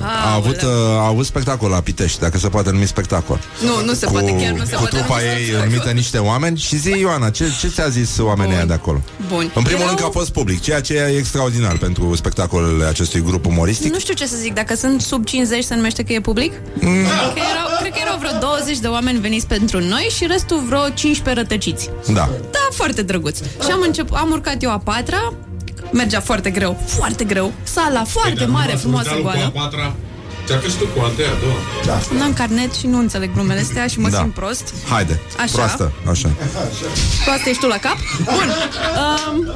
a avut, uh, a avut spectacol la Pitești, dacă se poate numi spectacol. Nu, nu se cu, poate, chiar nu se cu poate. trupa ei numită niște oameni și zi Ioana, ce, ce ți-a zis oamenii Bun. ăia de acolo? Bun. În primul Erau- rând că a fost public, ceea ce e extraordinar pentru spectacolele acestui grup umoristic. Nu știu ce să zic, dacă sunt sub 50 se numește că e public? Mm. Că erau, cred că erau vreo 20 de oameni veniți pentru noi și restul vreo 15 rătăciți. Da. Da, foarte drăguț. Și am, început, am urcat eu a patra, mergea foarte greu, foarte greu. Sala foarte mare, frumoasă, goală. patra. Ceacă și tu cu altea, două. N-am carnet și nu înțeleg numele astea și mă Da. simt prost. Haide, Așa. proastă, așa. Proastă ești tu la cap? Bun. Um,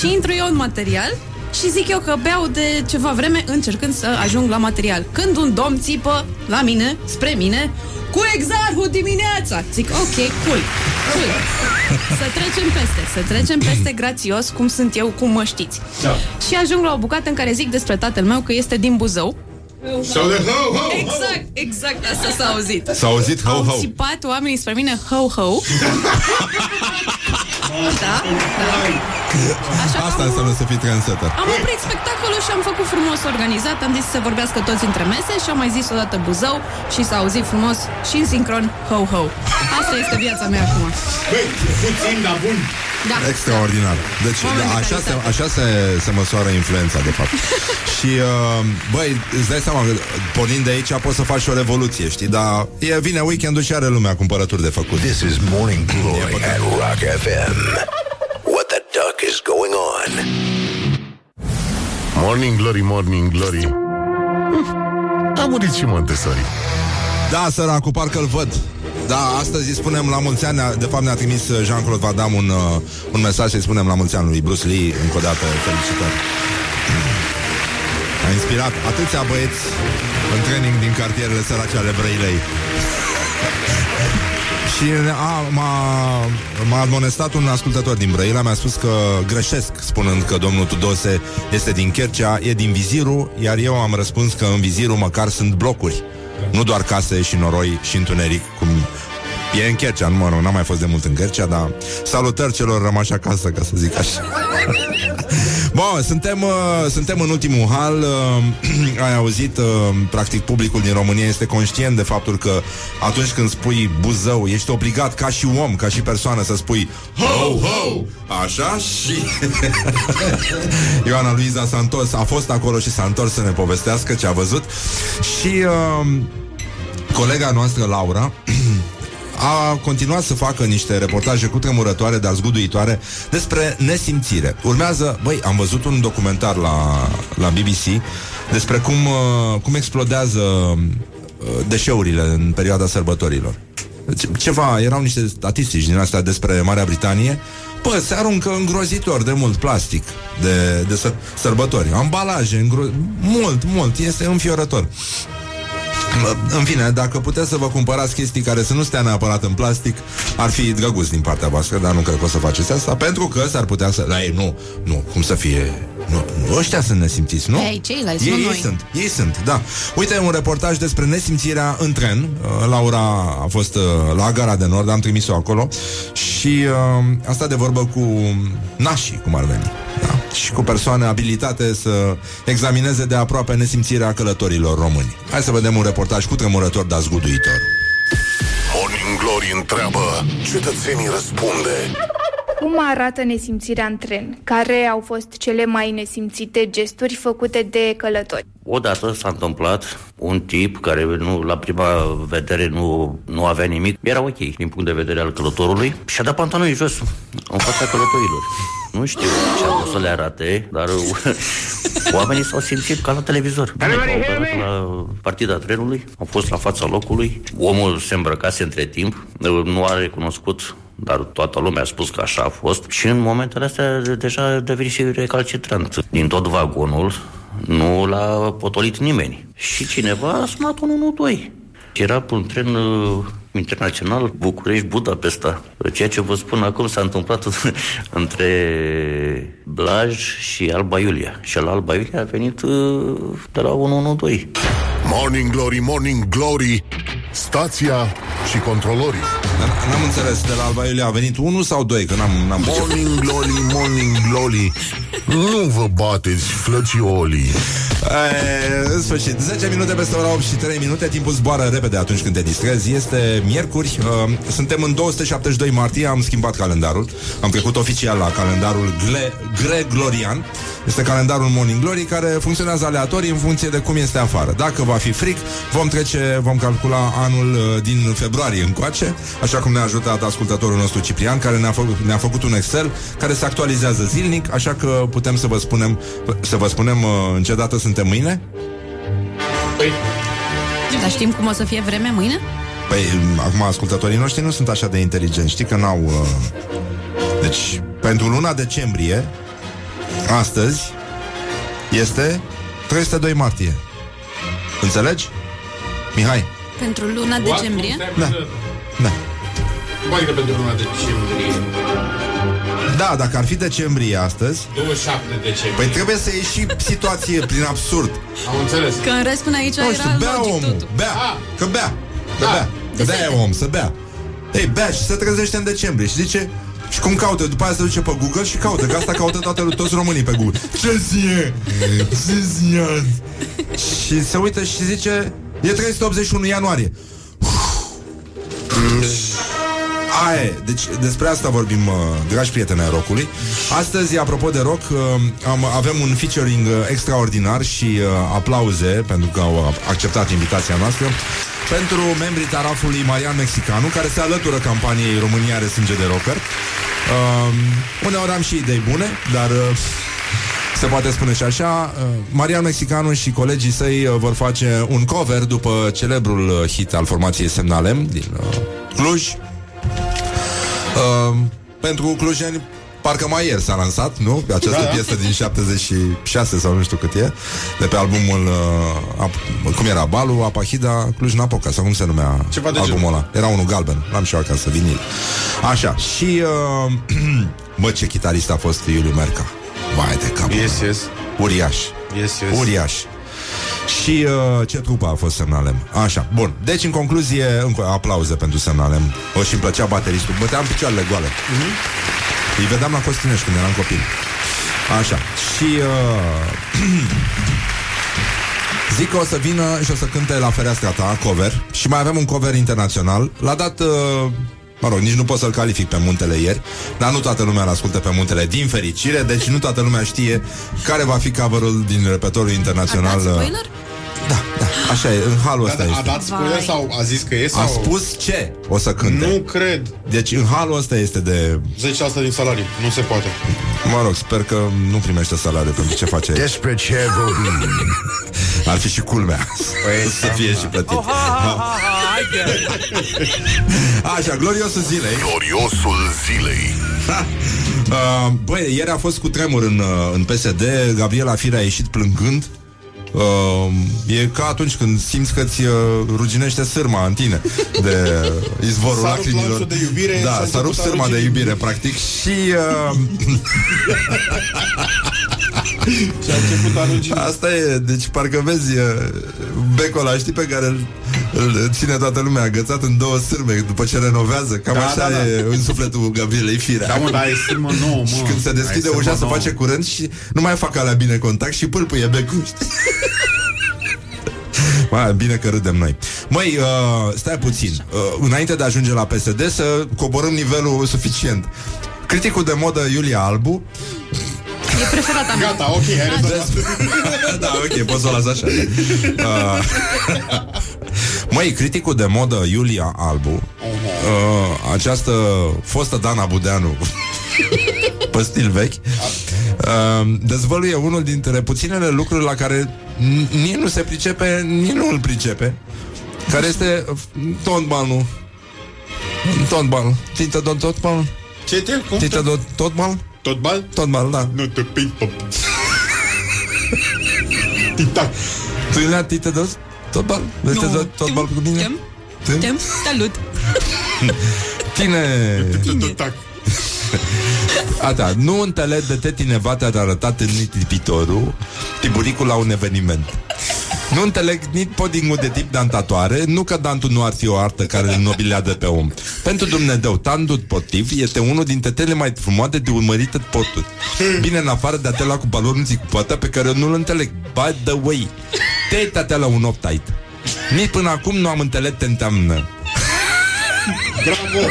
și intru eu în material și zic eu că beau de ceva vreme încercând să ajung la material. Când un domn țipă la mine, spre mine, cu exarhul dimineața. Zic, ok, cool, cool. Să trecem peste, să trecem peste grațios, cum sunt eu, cum mă știți. Da. Și ajung la o bucată în care zic despre tatăl meu că este din Buzău. Sau de ho, ho, ho. Exact, exact asta s-a auzit. S-a auzit ho, Au ho. țipat oamenii spre mine ho-ho. da, da. Așa că Asta am, înseamnă să fii trendsetter. am oprit spectacolul și am făcut frumos organizat. Am zis să se vorbească toți între mese și am mai zis odată Buzău și s-a auzit frumos și în sincron ho-ho. Asta este viața mea acum. Băi, puțin, dar bun. Da. Extraordinar. Deci Oameni de așa, se, calitate. așa se, se măsoară influența, de fapt. și, uh, băi, îți dai seama că pornind de aici poți să faci o revoluție, știi? Dar e, vine weekendul și are lumea cumpărături de făcut. This is Morning Glory at Rock FM. What the duck is going on? Morning Glory, Morning Glory Hm, A murit și Montessori Da, săracul, parcă-l văd. Da, astăzi îi spunem la mulți ani, de fapt ne-a trimis uh, Jean-Claude Van Damme un, uh, un mesaj să-i spunem la mulți ani lui Bruce Lee, încă o dată felicitări. A inspirat atâția băieți în training din cartierele sărace ale Brăilei. Și a, m-a, m-a admonestat un ascultător din Brăila Mi-a spus că greșesc spunând că domnul Tudose este din Chercea E din Viziru, iar eu am răspuns că în Viziru măcar sunt blocuri Nu doar case și noroi și întuneric Cum e în Chercea, nu mă rog, n-am mai fost de mult în Chercea Dar salutări celor rămași acasă, ca să zic așa. Bun, suntem, uh, suntem în ultimul hal uh, Ai auzit uh, Practic publicul din România este conștient De faptul că atunci când spui Buzău Ești obligat ca și om, ca și persoană Să spui ho, ho Așa și Ioana Luiza s-a întors A fost acolo și s-a întors să ne povestească Ce a văzut. Și uh, colega noastră Laura a continuat să facă niște reportaje cu tremurătoare, dar zguduitoare, despre nesimțire. Urmează, băi, am văzut un documentar la, la BBC despre cum, uh, cum explodează uh, deșeurile în perioada sărbătorilor. Ce- Ceva, erau niște statistici din astea despre Marea Britanie. Bă, se aruncă îngrozitor de mult plastic de, de săr- sărbători. Ambalaje, îngro- mult, mult, este înfiorător. În fine, dacă puteți să vă cumpărați chestii care să nu stea neapărat în plastic, ar fi drăguț din partea voastră, dar nu cred că o să faceți asta, pentru că s-ar putea să... La ei, nu, nu, cum să fie... Nu, nu ăștia sunt nesimțiți, nu? Ei, ceilalți, ei, nu ei noi. sunt, ei sunt, da. Uite, un reportaj despre nesimțirea în tren. Uh, Laura a fost uh, la Gara de Nord, am trimis-o acolo și uh, asta de vorbă cu nașii, cum ar veni. Da? Și cu persoane abilitate să examineze de aproape nesimțirea călătorilor români. Hai să vedem un reportaj cu tremurător, dar zguduitor. Morning Glory întreabă, cetățenii răspunde. Cum arată nesimțirea în tren? Care au fost cele mai nesimțite gesturi făcute de călători? Odată s-a întâmplat un tip care nu, la prima vedere nu, nu avea nimic, era ok din punct de vedere al călătorului și a dat pantalonii jos în fața călătorilor. Nu știu ce a vrut să le arate, dar oamenii s-au simțit ca la televizor. Bine, au apărut la partida trenului, au fost la fața locului, omul se îmbrăcase între timp, nu a recunoscut dar toată lumea a spus că așa a fost și în momentele astea deja devenit și recalcitrant. Din tot vagonul nu l-a potolit nimeni. Și cineva a sunat 112. Era pe un tren uh, internațional București-Budapesta. Ceea ce vă spun acum s-a întâmplat între Blaj și Alba Iulia. Și la Alba Iulia a venit uh, de la 112. Morning Glory, Morning Glory, stația și controlorii. Dar N-am înțeles, de la Alba Iulia a venit unul sau doi? Că n-am, n-am priceput. Morning Glory, Morning Glory, nu vă bateți, flățiolii. E, În sfârșit, 10 minute peste ora 8 și 3 minute. Timpul zboară repede atunci când te distrezi. Este miercuri, uh, suntem în 272 martie. Am schimbat calendarul. Am trecut oficial la calendarul gle, Gregorian Este calendarul Morning Glory Care funcționează aleatorii în funcție de cum este afară. Dacă va fi fric, vom trece Vom calcula anul uh, din februarie încoace. Așa cum ne-a ajutat ascultătorul nostru Ciprian Care ne-a, făcut, ne-a făcut un Excel Care se actualizează zilnic Așa că putem să vă spunem Să vă spunem uh, în ce dată suntem mâine Păi, Dar știm cum o să fie vremea mâine? Păi, acum ascultătorii noștri nu sunt așa de inteligenți Știi că n-au... Uh... Deci, pentru luna decembrie Astăzi Este 302 martie Înțelegi? Mihai Pentru luna what? decembrie? Stai Da. puțin. Da Cum adică pentru luna decembrie? Da, dacă ar fi decembrie astăzi 27 decembrie. Păi trebuie să ieși și situație prin absurd Am înțeles. Că în rest până aici Nu știu, era bea logic omul, totul. bea, Ah. că bea, că Da. bea, că De de e sete. om, să bea. Ei, bea și se trezește în decembrie și zice, și cum caută, după aia se duce pe Google și caută, că asta caută toate, toți românii pe Google. Ce zie? Ce zie azi? Și se uită și zice, e 381 ianuarie. Aia e. Deci despre asta vorbim, uh, dragi prieteni ai rockului. Astăzi, apropo de rock, uh, am, avem un featuring uh, extraordinar și uh, aplauze pentru că au acceptat invitația noastră pentru membrii tarafului Marian Mexicanu, care se alătură campaniei România are sânge de rocker. Uh, uneori am și idei bune, dar... Uh, se poate spune și așa uh, Marian Mexicanu și colegii săi uh, vor face un cover după celebrul uh, hit al formației Semnalem din uh, Cluj Uh, pentru clujeni Parcă mai ieri s-a lansat, nu? Această da, da. piesă din 76 sau nu știu cât e De pe albumul uh, ap- Cum era? Balu, Apahida, Cluj-Napoca Sau cum se numea Ceva de albumul genul. ăla Era unul galben, l-am și eu acasă, vinil Așa, și uh, Bă, ce chitarist a fost Iuliu Merca Vai de capul Yes, meu. yes. Uriaș Yes, yes. Uriaș și uh, ce trupă a fost Semnalem? Așa, bun, deci în concluzie încă aplauze pentru Semnalem. O și-mi plăcea bateristul. Băteam picioarele goale. Uh-huh. Îi vedeam la Costinești când eram copil. Așa, și uh, Zic că o să vină și o să cânte la fereastra ta cover. Și mai avem un cover internațional. L-a dat... Uh, Mă rog, nici nu pot să-l calific pe muntele ieri. Dar nu toată lumea îl ascultă pe muntele din fericire. Deci nu toată lumea știe Care va fi coverul din repertoriul A internațional dat spoiler? Da, da, așa e, în halul ăsta Da, a este dat spoiler Vai. sau a zis că e sau... A spus ce o să cânte Nu cred. Deci în halul ăsta este de 10% din salariu. Nu se poate. Mă rog, sper că nu primește salariu pentru ce face aici Despre ce vorbim? Ar fi și culmea Păi, Să fie și plătit Așa, gloriosul zilei Gloriosul zilei. uh, Băi, ieri a fost cu tremur în, uh, în PSD Gabriela Firea a ieșit plângând Uh, e ca atunci când simți că ți uh, ruginește sârma în tine de izvorul S-a rupt lacrimilor. lanțul de iubire, s-a da, s-a început rupt a sârma de rugi iubire, practic, și uh, Și a început a rugi. asta e, deci parcă vezi uh, becul ăla, știi, pe care îl, îl ține toată lumea agățat în două sârme după ce renovează. Cam Da, așa da, da. e în sufletul Gabrielei Firea. Da, mă, dar e sârmă nouă, mă. Și când se deschide Ai ușa sârmă se nouă. face curent și nu mai fac alea bine contact și pâlpâie becul, știi? Mai bine că râdem noi. Măi, uh, stai puțin. Uh, înainte de a ajunge la PSD, să coborâm nivelul suficient. Criticul de modă Iulia Albu E preferata mea. Gata, ok, ai rezolvat. Da, ok, poți să o las așa uh, Măi, criticul de modă Iulia Albu uh, Această fostă Dana Budeanu Pe stil vechi uh, Dezvăluie unul dintre puținele lucruri La care n- nici nu se pricepe Nici nu îl pricepe Care este uh, Totbalul Totbal Tintă de totbal Ce te? Cum? Tintă de totbal Tot bal? Totbal, da Nu te ping pop. Tic-tac. Tu le-a tintă de totbal? Vrei să Nu. totbal cu mine? Tem, Tem? tem, salut. Tine Tic-tac. Ata, nu înțeleg de te cineva te-a arătat în tipitorul Tiburicul la un eveniment nu înțeleg nici podingul de tip dantatoare, nu că dantul nu ar fi o artă care îl nobilează pe om. Pentru Dumnezeu, tantul potiv este unul dintre cele mai frumoase de urmărite poturi. Bine, în afară de a te lua cu balonul cu poata pe care eu nu-l înțeleg. By the way, te te la un uptight. Nici până acum nu am înțeles ce înseamnă. Bravo!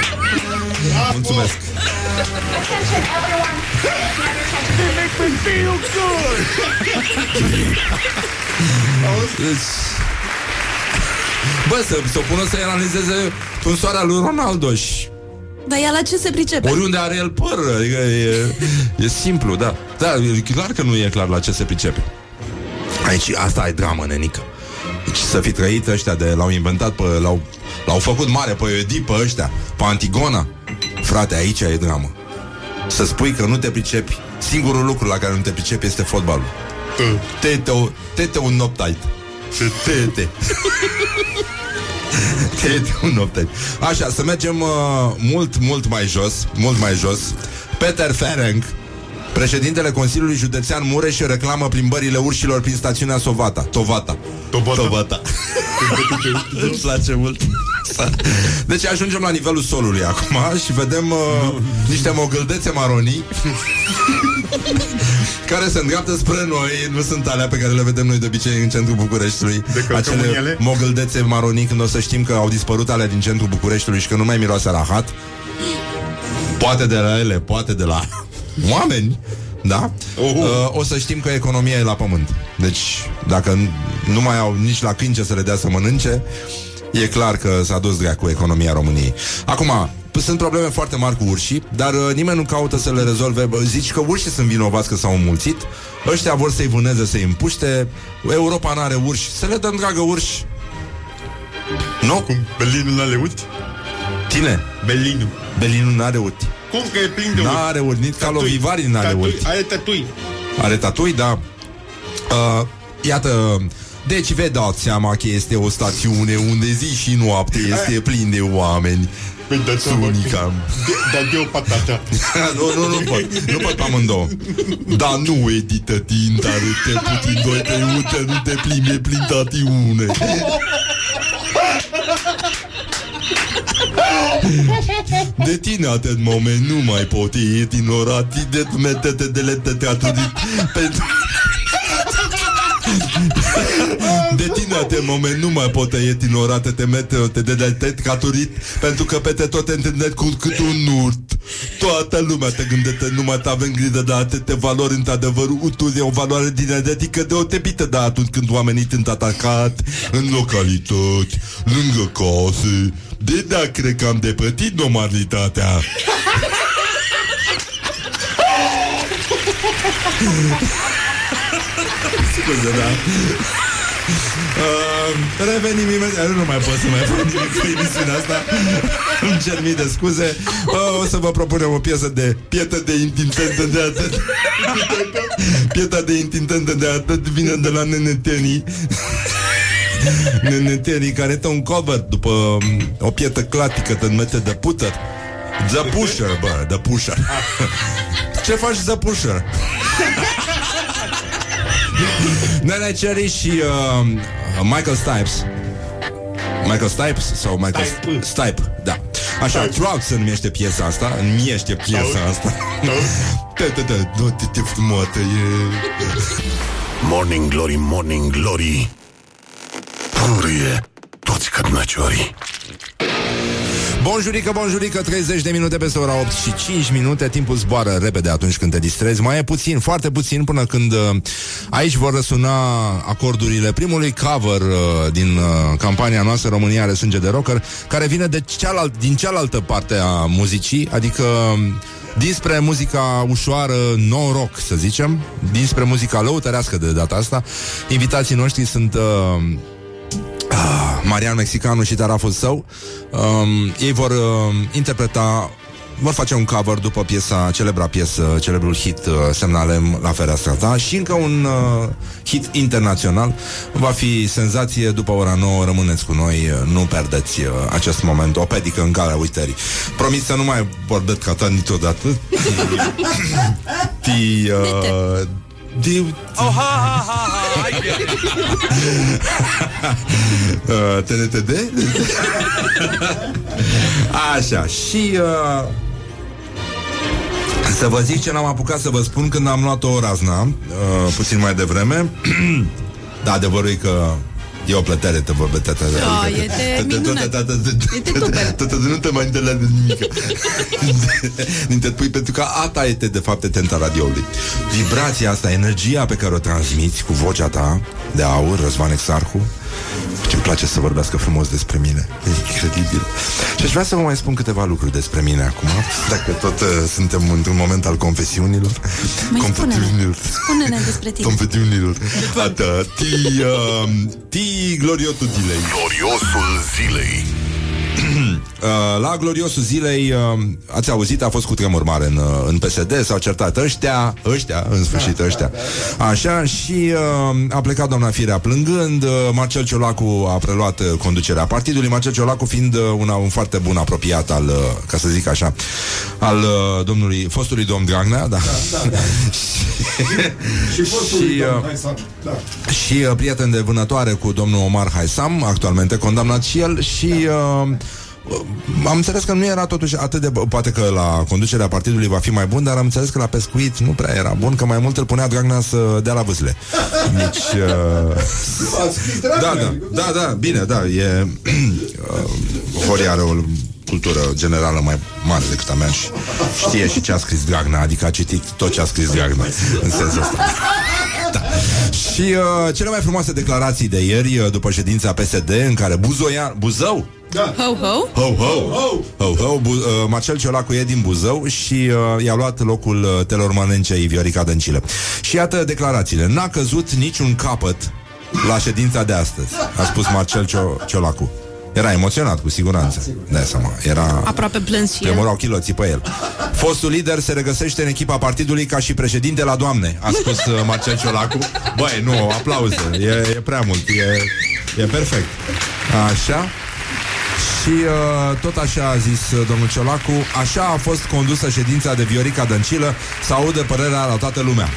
Mulțumesc. Deci... Bă, să, să o pună să analizeze tunsoarea lui Ronaldo și Dar ea la ce se pricepe? oriunde are el păr, adică e, e simplu, da. Da, e clar că nu e clar la ce se pricepe. Aici, asta e dramă, nenică. Deci să fi trăit ăștia de l-au inventat pe, l-au, l-au făcut mare pe Oedip, pe ăștia, pe Antigona. Frate, aici e dramă. Să spui că nu te pricepi. Singurul lucru la care nu te pricepi este fotbalul. Tete, o- tete un uptight. Tete. Tete un uptight. Așa, să mergem uh, mult, mult mai jos, mult mai jos. Peter Ferenc, președintele Consiliului Județean Mureș reclamă plimbările urșilor prin stațiunea Sovata. Tovata. Tobata. Tovata. Îmi place mult. Deci ajungem la nivelul solului acum și vedem uh, niște mogâldețe maronii care se îndreaptă spre noi, nu sunt alea pe care le vedem noi de obicei în centrul Bucureștiului. De călcăm în ele? mogâldețe maronii când o să știm că au dispărut alea din centrul Bucureștiului și că nu mai miroase la hat. Poate de la ele, poate de la oameni, da? Oh. Uh, o să știm că economia e la pământ. Deci, dacă n- nu mai au nici la câini ce să le dea să mănânce, e clar că s-a dus dracu economia României. Acum, p- sunt probleme foarte mari cu urșii, dar uh, nimeni nu caută să le rezolve. Bă, Zici că urșii sunt vinovați că s-au înmulțit, ăștia vor să-i vâneze, să-i împuște, Europa n-are urși, să le dăm dragă urși. Nu? Cum Berlinul n-are uți? Tine, Berlinul. Belinul n-are urti. Cum că e plin de uți? N-are urti, nici Tatui. calovivarii n-are Tatui. urti. Are tatui. Are tatui, da. Uh, iată, deci vă dați seama că este o stațiune unde zi și noapte este plin de oameni. Păi dați seama că- Sunica. De- Dar de o patata. nu, nu, nu pot. Nu pot pe amândouă. Dar nu edită tinta, nu te puțin doi pe uite, nu te plimbi, e plin tatiune. De tine atât moment nu mai pot e din orat de metete de lete teatru pentru de tine atât moment nu mai pot e din orate te mete te de de caturit pentru că pe te tot te întâlnești cu cât un urt. Toată lumea te gândește numai te avem grijă de atâtea valori într-adevăr utul e o valoare din identică deosebită de atunci când oamenii sunt atacat în localități, lângă case. De da, cred că am depătit normalitatea. Scuze, da. Uh, revenim imediat. Nu mai pot să mai fac nimic cu emisiunea asta. Îmi cer mii de scuze. Uh, o să vă propunem o piesă de Pietă de intintentă de atât. Pieta de intintentă de atât Vine de la Nenetenii Nenetenii care este un cover După um, o pietă clatică Te mete de puter The Pusher, bă, The Pusher. Ce faci The Pusher? Nene Cherry și uh, Michael Stipes Michael Stipes sau Michael Stipe, Stipe da. Așa, Trout se numește piesa asta Numește piesa asta. Da, da, da, nu te, te frumoată e... Morning Glory, Morning Glory. Purie toți cărnăciorii Bonjurică, bonjurică, 30 de minute peste ora 8 și 5 minute. Timpul zboară repede atunci când te distrezi. Mai e puțin, foarte puțin până când uh, Aici vor răsuna acordurile Primului cover uh, din uh, campania noastră România are sânge de rocker Care vine de cealalt, din cealaltă parte a muzicii Adică dinspre muzica ușoară no-rock, să zicem Dinspre muzica lăutărească de data asta. Invitații noștri sunt... Uh, Ah, Marian Mexicanu și taraful său um, Ei vor uh, interpreta vor face un cover după piesa, celebra piesă, celebrul hit uh, Semnalem la fereastra ta și încă un uh, hit internațional. Va fi senzație după ora 9, rămâneți cu noi, uh, nu perdeți uh, acest moment, o pedică în calea uitării. Promit să nu mai vorbesc ca ta niciodată. Ti, uh, di, Oh, ha, ha, ha, ha. uh, TNTD? Așa, și uh, să vă zic ce n-am apucat să vă spun când am luat o razna, uh, puțin mai devreme. da, adevărul e că E o plătere, te vorbesc tata. Da, e de minunat. E de tupel. Tata, nu te mai întâlnea de nimic. Din te pui pentru că ata este de fapt tenta radioului. Vibrația asta, energia pe care o transmiți cu vocea ta de aur, Răzvan Exarhu, ce îmi place să vorbească frumos despre mine. E incredibil. Și aș vrea să vă mai spun câteva lucruri despre mine acum, dacă tot uh, suntem într-un moment al confesiunilor. Mai Confesiunilor. Spune-ne despre tine. Confesiunilor. Ata, ti, uh, ti gloriotul zilei. Gloriosul zilei Uh, la gloriosul zilei, uh, ați auzit, a fost cu tremur mare în, uh, în PSD, s-au certat ăștia, ăștia, în sfârșit ăștia. Așa, și uh, a plecat doamna Firea plângând, uh, Marcel Ciolacu a preluat uh, conducerea partidului, Marcel Ciolacu fiind uh, una, un foarte bun apropiat al, uh, ca să zic așa, al uh, domnului, fostului domn Dragnea, da. Și postul Și, lui uh, domnul Haisam. Da. și uh, prieten de vânătoare cu domnul Omar Haisam, actualmente condamnat și el și uh, am înțeles că nu era totuși atât de... Poate că la conducerea partidului va fi mai bun, dar am înțeles că la pescuit nu prea era bun, că mai mult îl punea Dragnea să dea la vâsle. Deci... Uh, A scris da, Dragnea, da, adică- da, da, bine, da, e... Uh, Hori are o cultură generală mai mare decât a mea și știe și ce a scris Dragnea, adică a citit tot ce a scris Dragnea în sensul ăsta. Da. Și uh, cele mai frumoase declarații de ieri, uh, după ședința PSD, în care Buzoian, Buzău, Da. Ho, ho. Ho, ho, ho, ho, Bu- uh, Marcel Ciolacu e din Buzău și uh, i-a luat locul uh, telormanencei Viorica Dăncilă. Și iată declarațiile. N-a căzut niciun capăt la ședința de astăzi, a spus Marcel Cio- Ciolacu. Era emoționat, cu siguranță. Da, seama, era... Aproape plâns și el. Tremurau chiloții pe el. Fostul lider se regăsește în echipa partidului ca și președinte la Doamne, a spus uh, Marcel Ciolacu. Băi, nu, aplauze, e, e prea mult, e, e perfect. Așa. Și uh, tot așa a zis uh, domnul Ciolacu, așa a fost condusă ședința de Viorica Dăncilă, să audă părerea la toată lumea.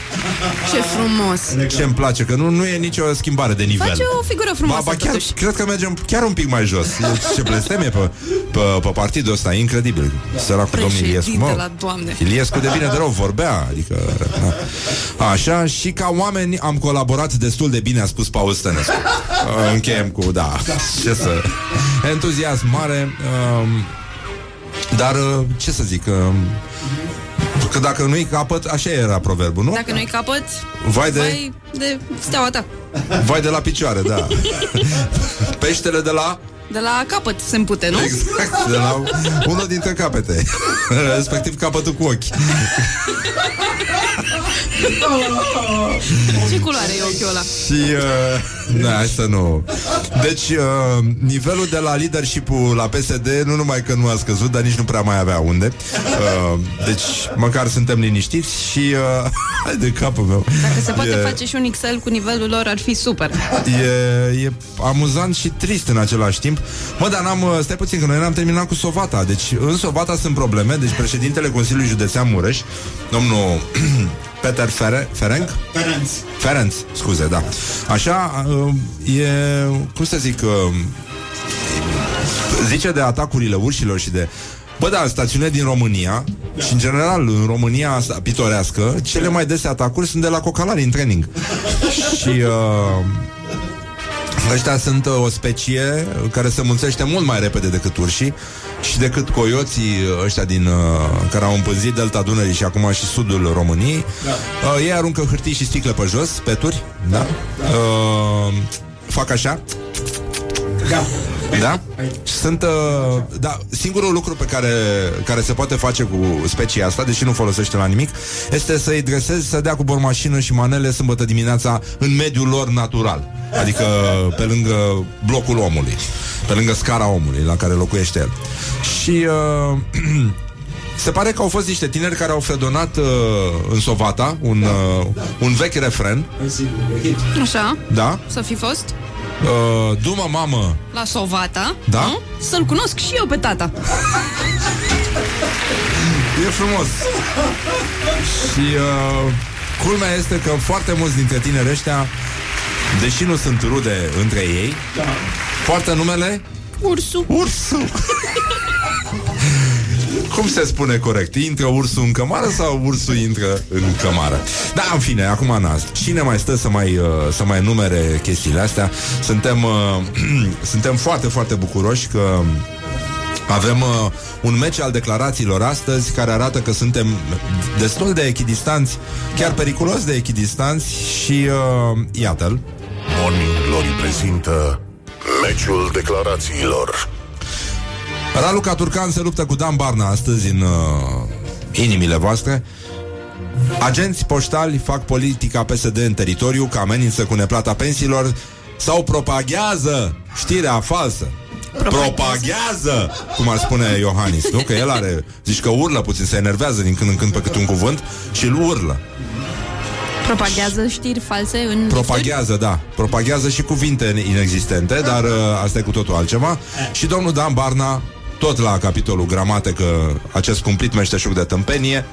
Ce frumos. Ce îmi place, că nu, nu e nicio schimbare de nivel. Face o figură frumoasă, Ba, ba chiar, totuși. cred că mergem chiar un pic mai jos. E, ce blesteme pe, pe, pe partidul ăsta, e incredibil. Săracul domnul Iliescu, Președinte mă. la Doamne. Iliescu de bine de rău vorbea, adică... Na. Așa, și ca oameni am colaborat destul de bine, a spus Paul Stănescu. Uh, Încheiem cu, da, ce să... Entuziasm mare, um, dar uh, ce să zic... Um, că dacă nu-i capăt, așa era proverbul, nu? Dacă nu-i capăt, Vai de- vai de steaua ta. Vai de la picioare, da. Peștele de la... De la capăt se împute, nu? Exact, de la unul dintre capete. Respectiv capătul cu ochi. Ce culoare e ochiul ăla? Și uh, Da, asta nu Deci uh, nivelul de la leadership-ul La PSD nu numai că nu a scăzut Dar nici nu prea mai avea unde uh, Deci măcar suntem liniștiți Și uh, Hai de capul meu Dacă se poate E- face și un Excel cu nivelul lor, ar fi super. E, e amuzant și trist în același timp Mă, dar n-am, uh, stai puțin, că noi n-am terminat cu Sovata Deci în Sovata sunt probleme Deci președintele Consiliului Județean Mureș Domnul Peter Fere, Ferenc? Ferenț. Ferenc, scuze, da Așa, uh, e, cum să zic uh, Zice de atacurile urșilor și de Bă, da, stațiune din România da. Și în general în România asta pitorească Cele mai dese atacuri sunt de la cocalari în training Și uh, Ăștia sunt uh, o specie care se mulțește mult mai repede decât urșii și decât coioții ăștia din, uh, care au împânzit delta Dunării și acum și sudul României. Da. Uh, ei aruncă hârtii și sticle pe jos, peturi, da? da. Uh, fac așa. Da. Da? Și Sunt, uh, da, singurul lucru pe care, care se poate face cu specia asta, deși nu folosește la nimic, este să-i dresezi, să dea cu bormașină și manele sâmbătă dimineața în mediul lor natural. Adică pe lângă blocul omului, pe lângă scara omului la care locuiește el. Și uh, se pare că au fost niște tineri care au fredonat uh, în Sovata un, uh, un vechi refren, Așa, da? să fi fost Uh, Dumă mamă, la Sovata. Da? Nu? Să-l cunosc și eu pe tata. E frumos. Și uh, culmea este că foarte mulți dintre tineri ăștia, deși nu sunt rude între ei, da. poartă numele Ursu. Ursu. Cum se spune corect? Intră ursul în cămară sau ursul intră în cămară? Da, în fine, acum nas. Cine mai stă să mai, uh, să mai numere chestiile astea? Suntem, uh, suntem foarte, foarte bucuroși că avem uh, un meci al declarațiilor astăzi care arată că suntem destul de echidistanți, chiar periculos de echidistanți și uh, iată-l. Morning Glory prezintă Meciul declarațiilor Raluca Turcan se luptă cu Dan Barna astăzi în uh, inimile voastre. Agenți poștali fac politica PSD în teritoriu că amenință cu neplata pensiilor sau propaghează știrea falsă. Propaghează, cum ar spune Iohannis, nu? Că el are, zici că urlă puțin, se enervează din când în când pe câte un cuvânt și îl urlă. Propaghează știri false în Propaghează, da. Propaghează și cuvinte inexistente, dar uh, asta e cu totul altceva. Și domnul Dan Barna, tot la capitolul gramatică, acest cumplit meșteșug de tâmpenie,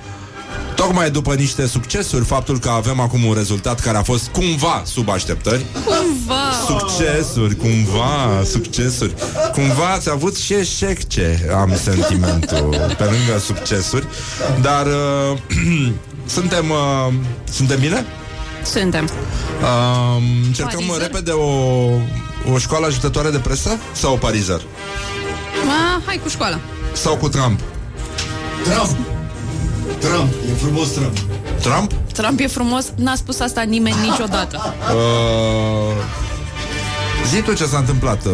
Tocmai după niște succesuri, faptul că avem acum un rezultat care a fost cumva sub așteptări. Cumva. Succesuri, cumva, succesuri. Cumva ați avut și eșec ce am sentimentul pe lângă succesuri. Dar uh, suntem, uh, suntem bine? Suntem. Uh, încercăm Parizer? repede o, o școală ajutătoare de presă? Sau o parizer? Ma, hai cu școala. Sau cu Trump? Trump. Trump. E frumos Trump. Trump? Trump e frumos, n-a spus asta nimeni niciodată. Uh, zi tu ce s-a întâmplat uh,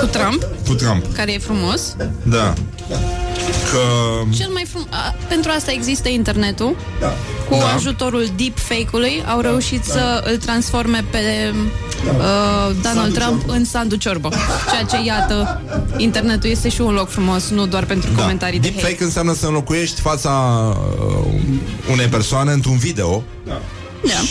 Cu Trump, cu Trump. care e frumos. Da. Că... Cel mai frum... a, pentru asta există internetul. Cu Da. ajutorul deepfake-ului au reușit să îl transforme pe uh, Donald Trump în Sandu Ciorbă. Ceea ce, iată, internetul este și un loc frumos, nu doar pentru comentarii de hate. Da. Deepfake înseamnă să înlocuiești fața uh, unei persoane într-un video Da.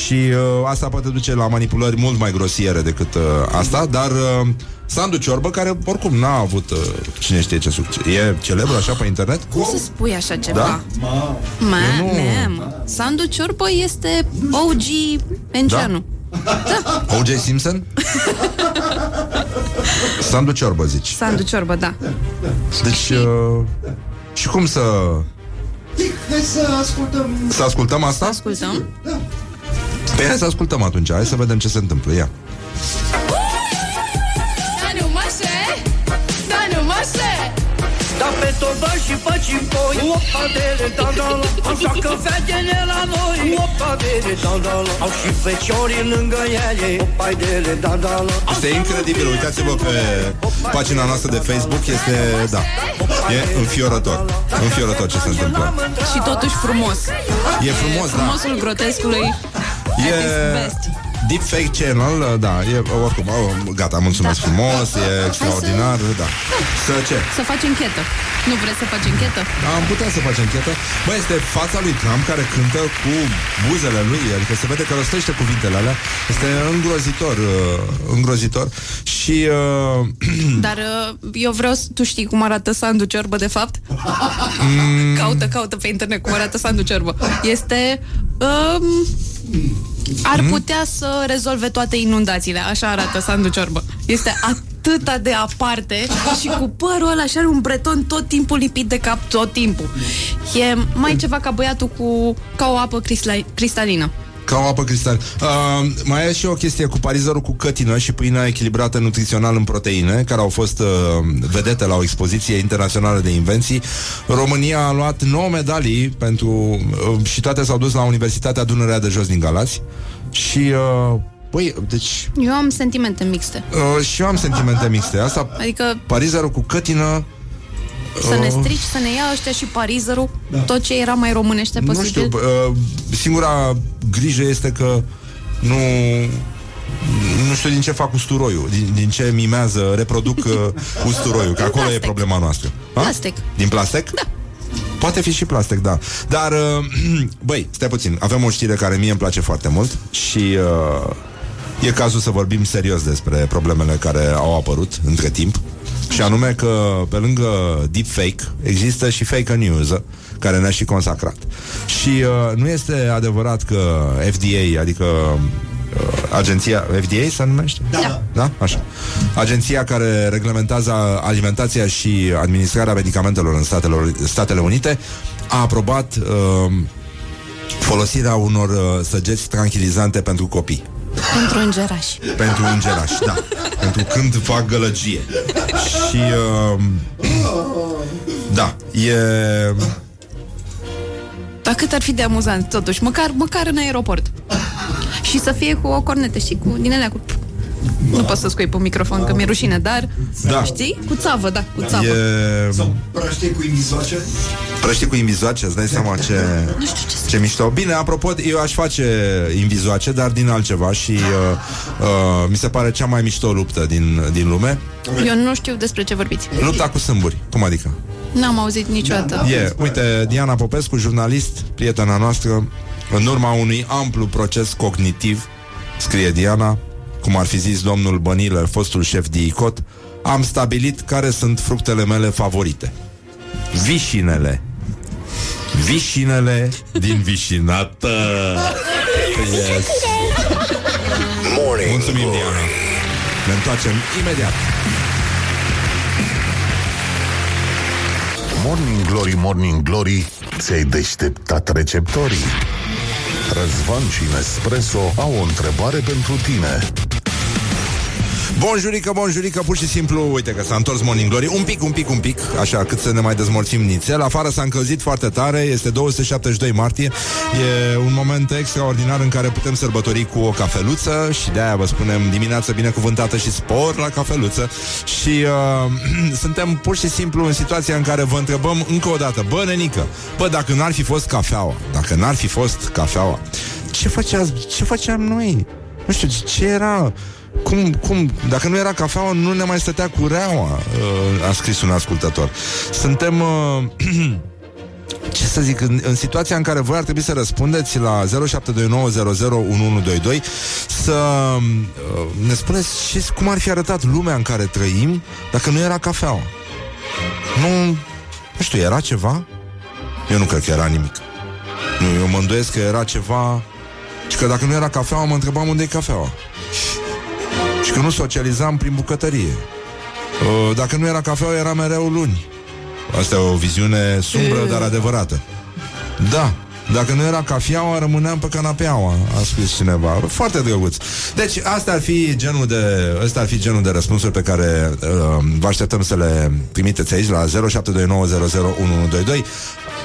și uh, asta poate duce la manipulări mult mai grosiere decât uh, asta, dar uh, Sandu Ciorbă, care oricum n-a avut uh, cine știe ce succes. E celebru așa pe internet? Cum să spui așa ceva? Da? Ma, Eu nu- nem. Sandu Ciorbă este OG Enceanu. Da. O.J. Simpson? Sandu Ciorbă, zici. Sandu Ciorbă, da. Deci, uh, și cum să... Hai să ascultăm Să ascultăm asta? Ascultăm. Păi hai să ascultăm atunci, hai să vedem ce se întâmplă. Ia. Da nu mă se, da nu mă se Da pe tot bă și faci poi Opa dele, da, da, la Așa că fetele la noi Opa dele, da, da, la Au și feciorii lângă ele Opa dele, da, da, la Este incredibil, uitați-vă pe pagina noastră de Facebook, este, da, e înfiorător, înfiorător ce se întâmplă. Și totuși frumos. E frumos, da. Frumosul grotescului E at its best. Deepfake Channel, da, e oricum, oh, gata, mulțumesc frumos, e extraordinar, da. Să ce? Să faci închetă. Nu vreți să faci închetă? Am putea să facem închetă. Bă, este fața lui Trump care cântă cu buzele lui, adică se vede că rostește cuvintele alea. Este îngrozitor, uh, îngrozitor. Și uh, Dar uh, eu vreau să... Tu știi cum arată Sandu Ciorbă, de fapt? Mm. Caută, caută pe internet cum arată Sandu Ciorbă. Este... Um, ar Mm. putea să rezolve toate inundațiile. Așa arată Sandu Ciorbă. Este atâta de aparte și cu părul ăla și are un breton tot timpul lipit de cap, tot timpul. E mai ceva ca băiatul cu... ca o apă cristla- cristalină. Ca o apă cristal. Uh, mai e și o chestie cu parizărul cu cătină și pâinea echilibrată nutrițional în proteine, care au fost uh, vedete la o expoziție internațională de invenții. România a luat 9 medalii pentru uh, și toate s-au dus la Universitatea Dunărea de Jos din Galați. Și uh, Păi, deci Eu am sentimente mixte. uh, și eu am sentimente mixte. Asta, Adică parizărul cu cătină să ne uh, strici, să ne ia ăștia și parizărul, tot ce era mai românește Nu posibil. știu, uh, singura grijă este că nu nu știu din ce fac usturoiul, din, din ce mimează, reproduc uh, usturoiul, că acolo e problema noastră. Ha? Plastic. Din plastic? Da. Poate fi și plastic, da. Dar, uh, băi, stai puțin, avem o știre care mie îmi place foarte mult și uh, e cazul să vorbim serios despre problemele care au apărut între timp. Și anume că pe lângă deepfake există și fake news care ne-a și consacrat. Și uh, nu este adevărat că FDA, adică uh, agenția FDA se numește? Da. Da? Așa. Agenția care reglementează alimentația și administrarea medicamentelor în Statele, Statele Unite a aprobat uh, folosirea unor uh, săgeți tranquilizante pentru copii. Pentru îngerași. Pentru îngerași, da. pentru când fac gălăgie. Și uh, da, e Dar cât ar fi de amuzant, totuși, măcar, măcar în aeroport. Și să fie cu o cornetă, știi, cu din alea cu... Nu pot să scui pe microfon, că mi-e rușine, dar... Da. Știi? Cu țavă, da, cu țavă. E Sau prăște cu invizoace. prăști cu invizoace, îți dai seama ce, Nu știu ce să... ce mișto. Bine, apropo, eu aș face invizoace, dar din altceva și uh, uh, mi se pare cea mai mișto luptă din, din lume. Eu nu știu despre ce vorbiți. Lupta cu sâmburi. Cum adică? N-am auzit niciodată. E, uite, Diana Popescu, jurnalist, prietena noastră, în urma unui amplu proces cognitiv, scrie Diana, cum ar fi zis domnul Bănilă, fostul șef de ICOT, am stabilit care sunt fructele mele favorite. Vișinele. Vișinele din vișinată. Yes. Morning Mulțumim, Glory. Diana. Ne întoarcem imediat. Morning Glory, Morning Glory Ți-ai deșteptat receptorii Răzvan și Nespresso au o întrebare pentru tine Bonjurică, bonjurică, pur și simplu, uite că s-a întors Morning Glory, un pic, un pic, un pic, așa, cât să ne mai dezmorțim nițel. Afară s-a încălzit foarte tare, este 272 martie, e un moment extraordinar în care putem sărbători cu o cafeluță și de-aia vă spunem dimineața binecuvântată și spor la cafeluță și uh, suntem pur și simplu în situația în care vă întrebăm încă o dată, bă, nenică, bă, dacă n-ar fi fost cafeaua, dacă n-ar fi fost cafeaua, ce făceați, ce făceam noi? Nu știu, ce era... Cum, cum, dacă nu era cafeaua, nu ne mai stătea cureaua, uh, a scris un ascultător. Suntem, uh, ce să zic, în, în situația în care voi ar trebui să răspundeți la 0729001122 să uh, ne spuneți ce, cum ar fi arătat lumea în care trăim dacă nu era cafeaua. Nu, nu știu, era ceva? Eu nu cred că era nimic. Nu, eu mă îndoiesc că era ceva... Și că dacă nu era cafeaua, mă întrebam unde e cafeaua. Și că nu socializam prin bucătărie. Uh, Dacă nu era cafeaua, era mereu luni. Asta e o viziune sumbră, dar adevărată. Da. Dacă nu era cafeaua, rămâneam pe canapeaua, a scris cineva. Foarte drăguț. Deci, asta ar fi genul de, asta ar fi genul de răspunsuri pe care uh, vă așteptăm să le trimiteți aici la 0729001122.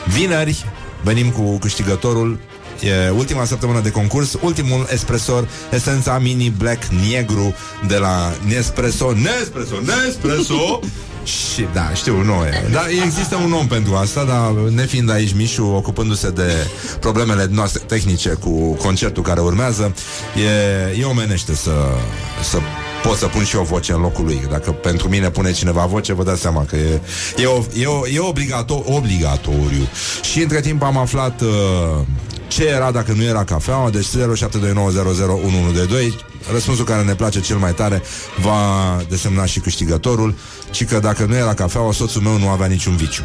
Vineri venim cu câștigătorul E ultima săptămână de concurs, ultimul espresor, esența mini black negru de la Nespresso, Nespresso, Nespresso. Și da, știu, nu e. Dar există un om pentru asta, dar nefiind aici Mișu, ocupându-se de problemele noastre tehnice cu concertul care urmează, e, e omenește să, să pot să pun și o voce în locul lui. Dacă pentru mine pune cineva voce, vă dați seama că e, e, o, e, o, e obligato- obligatoriu. Și între timp am aflat uh, ce era dacă nu era cafeaua, deci 0729001122 Răspunsul care ne place cel mai tare va desemna și câștigătorul, ci că dacă nu era cafeaua, soțul meu nu avea niciun viciu.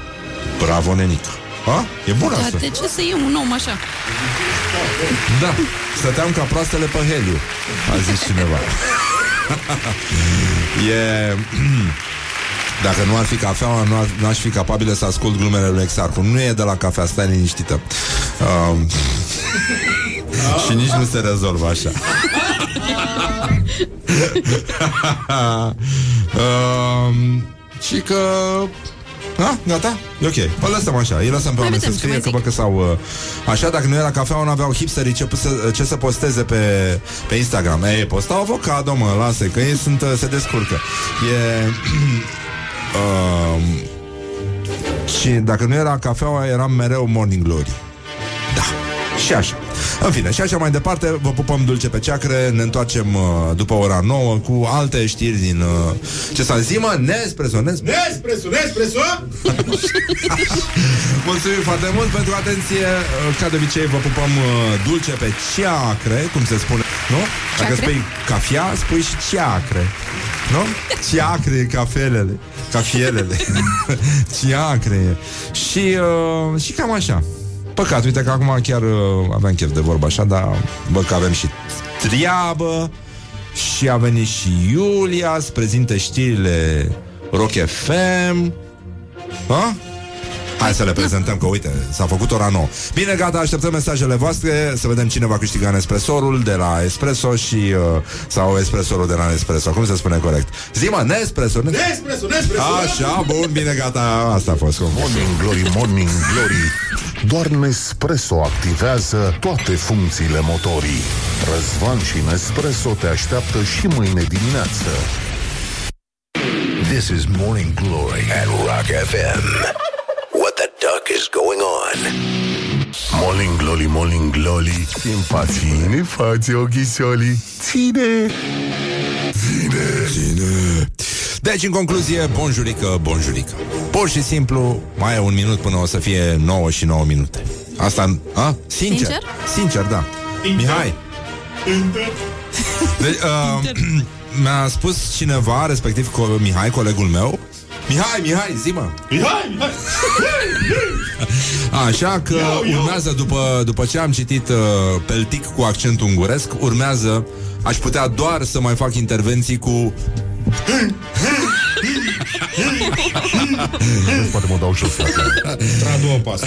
Bravo, nenică! Ha? E bun Dar asta. de ce să iei un om așa? Da, stăteam ca proastele pe heliu, a zis cineva. e... Dacă nu ar fi cafeaua, nu, ar, nu aș fi capabilă să ascult glumele lui Exarcu. Nu e de la cafea, stai liniștită. Um, și nici nu se rezolvă așa. um, și că... A, gata? E ok. Păi lăsăm așa. Îi lăsăm pe Mai oameni să vedem ce scrie mai că zic. văd că s-au... Uh, așa, dacă nu era cafeaua, nu aveau hipsterii ce, să, ce să posteze pe, pe Instagram. Ei, postau avocado, mă, lasă, că ei sunt, uh, se descurcă. E... um, și dacă nu era cafeaua, eram mereu Morning Glory. Da. Și așa. În fine, și așa mai departe, vă pupăm dulce pe ceacre, ne întoarcem uh, după ora 9 cu alte știri din... Uh, ce s-a zis, mă? Nespresso, Nespresso. Nespresso, Nespresso! Mulțumim foarte mult pentru atenție. Uh, Ca de obicei, vă pupăm uh, dulce pe ceacre, cum se spune, nu? Dacă Ceacre? spui cafea, spui și ceacre. Nu? Ceacre, cafelele, cafielele. ceacre. Și, uh, și cam așa. Păcat, uite că acum chiar uh, aveam chef de vorba așa, dar bă, că avem și treabă și a venit și Iulia să prezinte știrile Rock FM. Ha? Hai să le prezentăm, că uite, s-a făcut ora 9. Bine, gata, așteptăm mesajele voastre, să vedem cine va câștiga Nespresorul de la Espresso și, uh, sau Espresorul de la Nespresso, cum se spune corect? Zima, Nespresso, Nespresso. Nespresso, Nespresso! Așa, bun, bine, gata, asta a fost. Morning Glory, Morning Glory Doar Nespresso activează toate funcțiile motorii Răzvan și Nespresso te așteaptă și mâine dimineață This is Morning Glory at Rock FM. What the duck is going on? Morning Glory, Morning Glory Simpații ne face ochișolii Ține Ține. Deci, în concluzie, bonjurică, bonjurică. Pur și simplu, mai e un minut până o să fie 9 și 9 minute. Asta, a? Sincer? Sincer? Sincer, da. Mihai. Deci, uh, mi-a spus cineva, respectiv co- Mihai, colegul meu, Mihai, Mihai, zi-mă Mihai, Mihai! Așa că urmează, după, după ce am citit uh, Peltic cu accent unguresc Urmează, aș putea doar să mai fac intervenții cu Poate mă dau jos Tradu o pasă.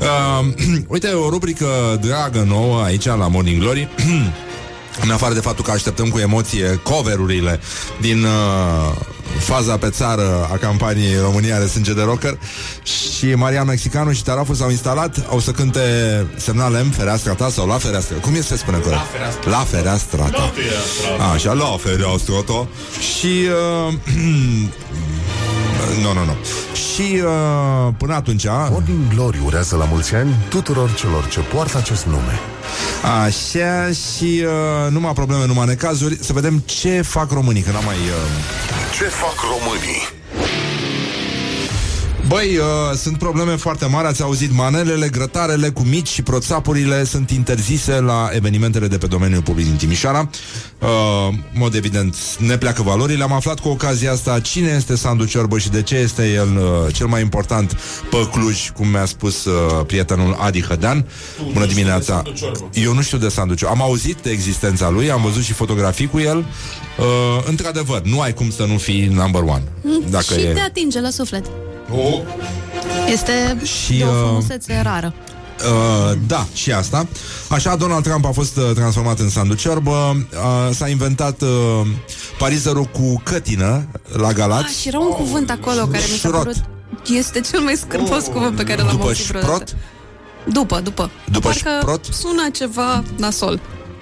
Uh, uite, o rubrică dragă nouă aici la Morning Glory În afară de faptul că așteptăm cu emoție coverurile din uh, faza pe țară a campaniei România are sânge de rocker și Marian Mexicanu și Tarafu s-au instalat, au să cânte semnal M, fereastra ta sau la fereastră. Cum e să se spune corect? La fereastra. La fereastra ta. La fereastra ta. Așa, la fereastra ta. Și uh, Nu, nu, nu. Și uh, până atunci Morning Glory urează la mulți ani tuturor celor ce poartă acest nume Așa și uh, numai probleme, numai necazuri Să vedem ce fac românii Că n-am mai... Uh... Ce fac românii? Băi, uh, sunt probleme foarte mari Ați auzit, manelele, grătarele cu mici și proțapurile Sunt interzise la evenimentele de pe domeniul public din Timișoara. Uh, în Mod evident, ne pleacă valorile. Am aflat cu ocazia asta cine este Sandu Ciorbă Și de ce este el uh, cel mai important Pe Cluj, cum mi-a spus uh, Prietenul Adi Hădean. Bună dimineața. Eu nu știu de Sandu Ciorbă. Am auzit de existența lui, am văzut și fotografii cu el. Uh, Într-adevăr, nu ai cum să nu fii number one Dacă și e... te atinge la suflet. Oh. Este Și, de o uh, frumusețe rară. Uh, da, și asta. Așa, Donald Trump a fost uh, transformat în sanduciorbă, uh, s-a inventat uh, parizerul cu cătină la Ah, Galați. și era un cuvânt acolo care mi s-a Șrot. părut Este cel mai scârbos cuvânt pe care l-am După auzit vreodată. șprot? După, după. După Parcă șprot? sună ceva nasol.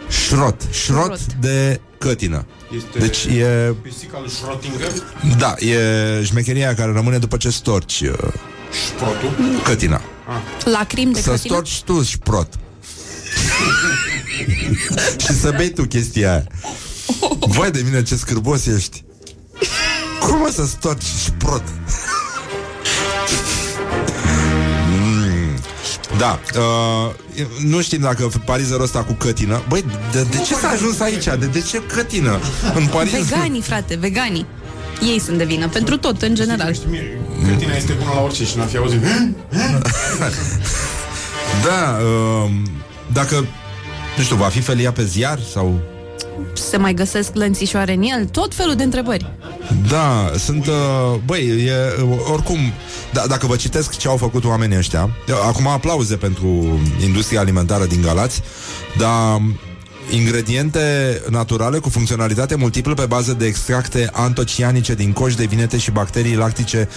Șrot, șrot Șrot. de cătină. Este Deci e, Pisica lui Schrödinger, da, e șmecheria care rămâne după ce storci uh, șprotul. cătina. Lacrim de Să cătină? storci tu șprot. și să bei tu chestia aia. Vai de mine ce scârbos ești. Cum o să storci șprot? Da, uh, nu știm dacă parizerul ăsta cu cătină Băi, de, de ce s-a ajuns aici? De, de ce cătină? În Paris? Veganii, frate, veganii. Ei sunt de vină, pentru tot, în general. Știi mie, Cătina este bună la orice și n-am fi auzit. Da, uh, dacă, nu știu, va fi felia pe ziar sau... Se mai găsesc lănțișoare în el, tot felul de întrebări. Da, sunt, uh, băi, e, uh, oricum, da, dacă vă citesc ce au făcut oamenii ăștia, acum aplauze pentru industria alimentară din Galați, dar ingrediente naturale cu funcționalitate multiplă pe bază de extracte antocianice din coși de vinete și bacterii lactice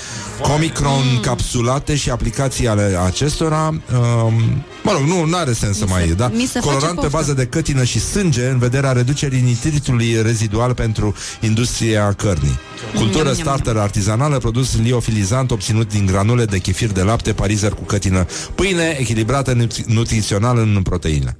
comicron capsulate și aplicații ale acestora. Um, mă rog, nu are sens să Mi mai... se- Da? mi se face Colorant pe poftă. bază de cătină și sânge în vederea reducerii nitritului rezidual pentru industria cărnii. Cultură Nham, nham, starter artizanală, produs liofilizant obținut din granule de chefir de lapte, parizer cu cătină, pâine echilibrată nutri- nutrițional în proteine.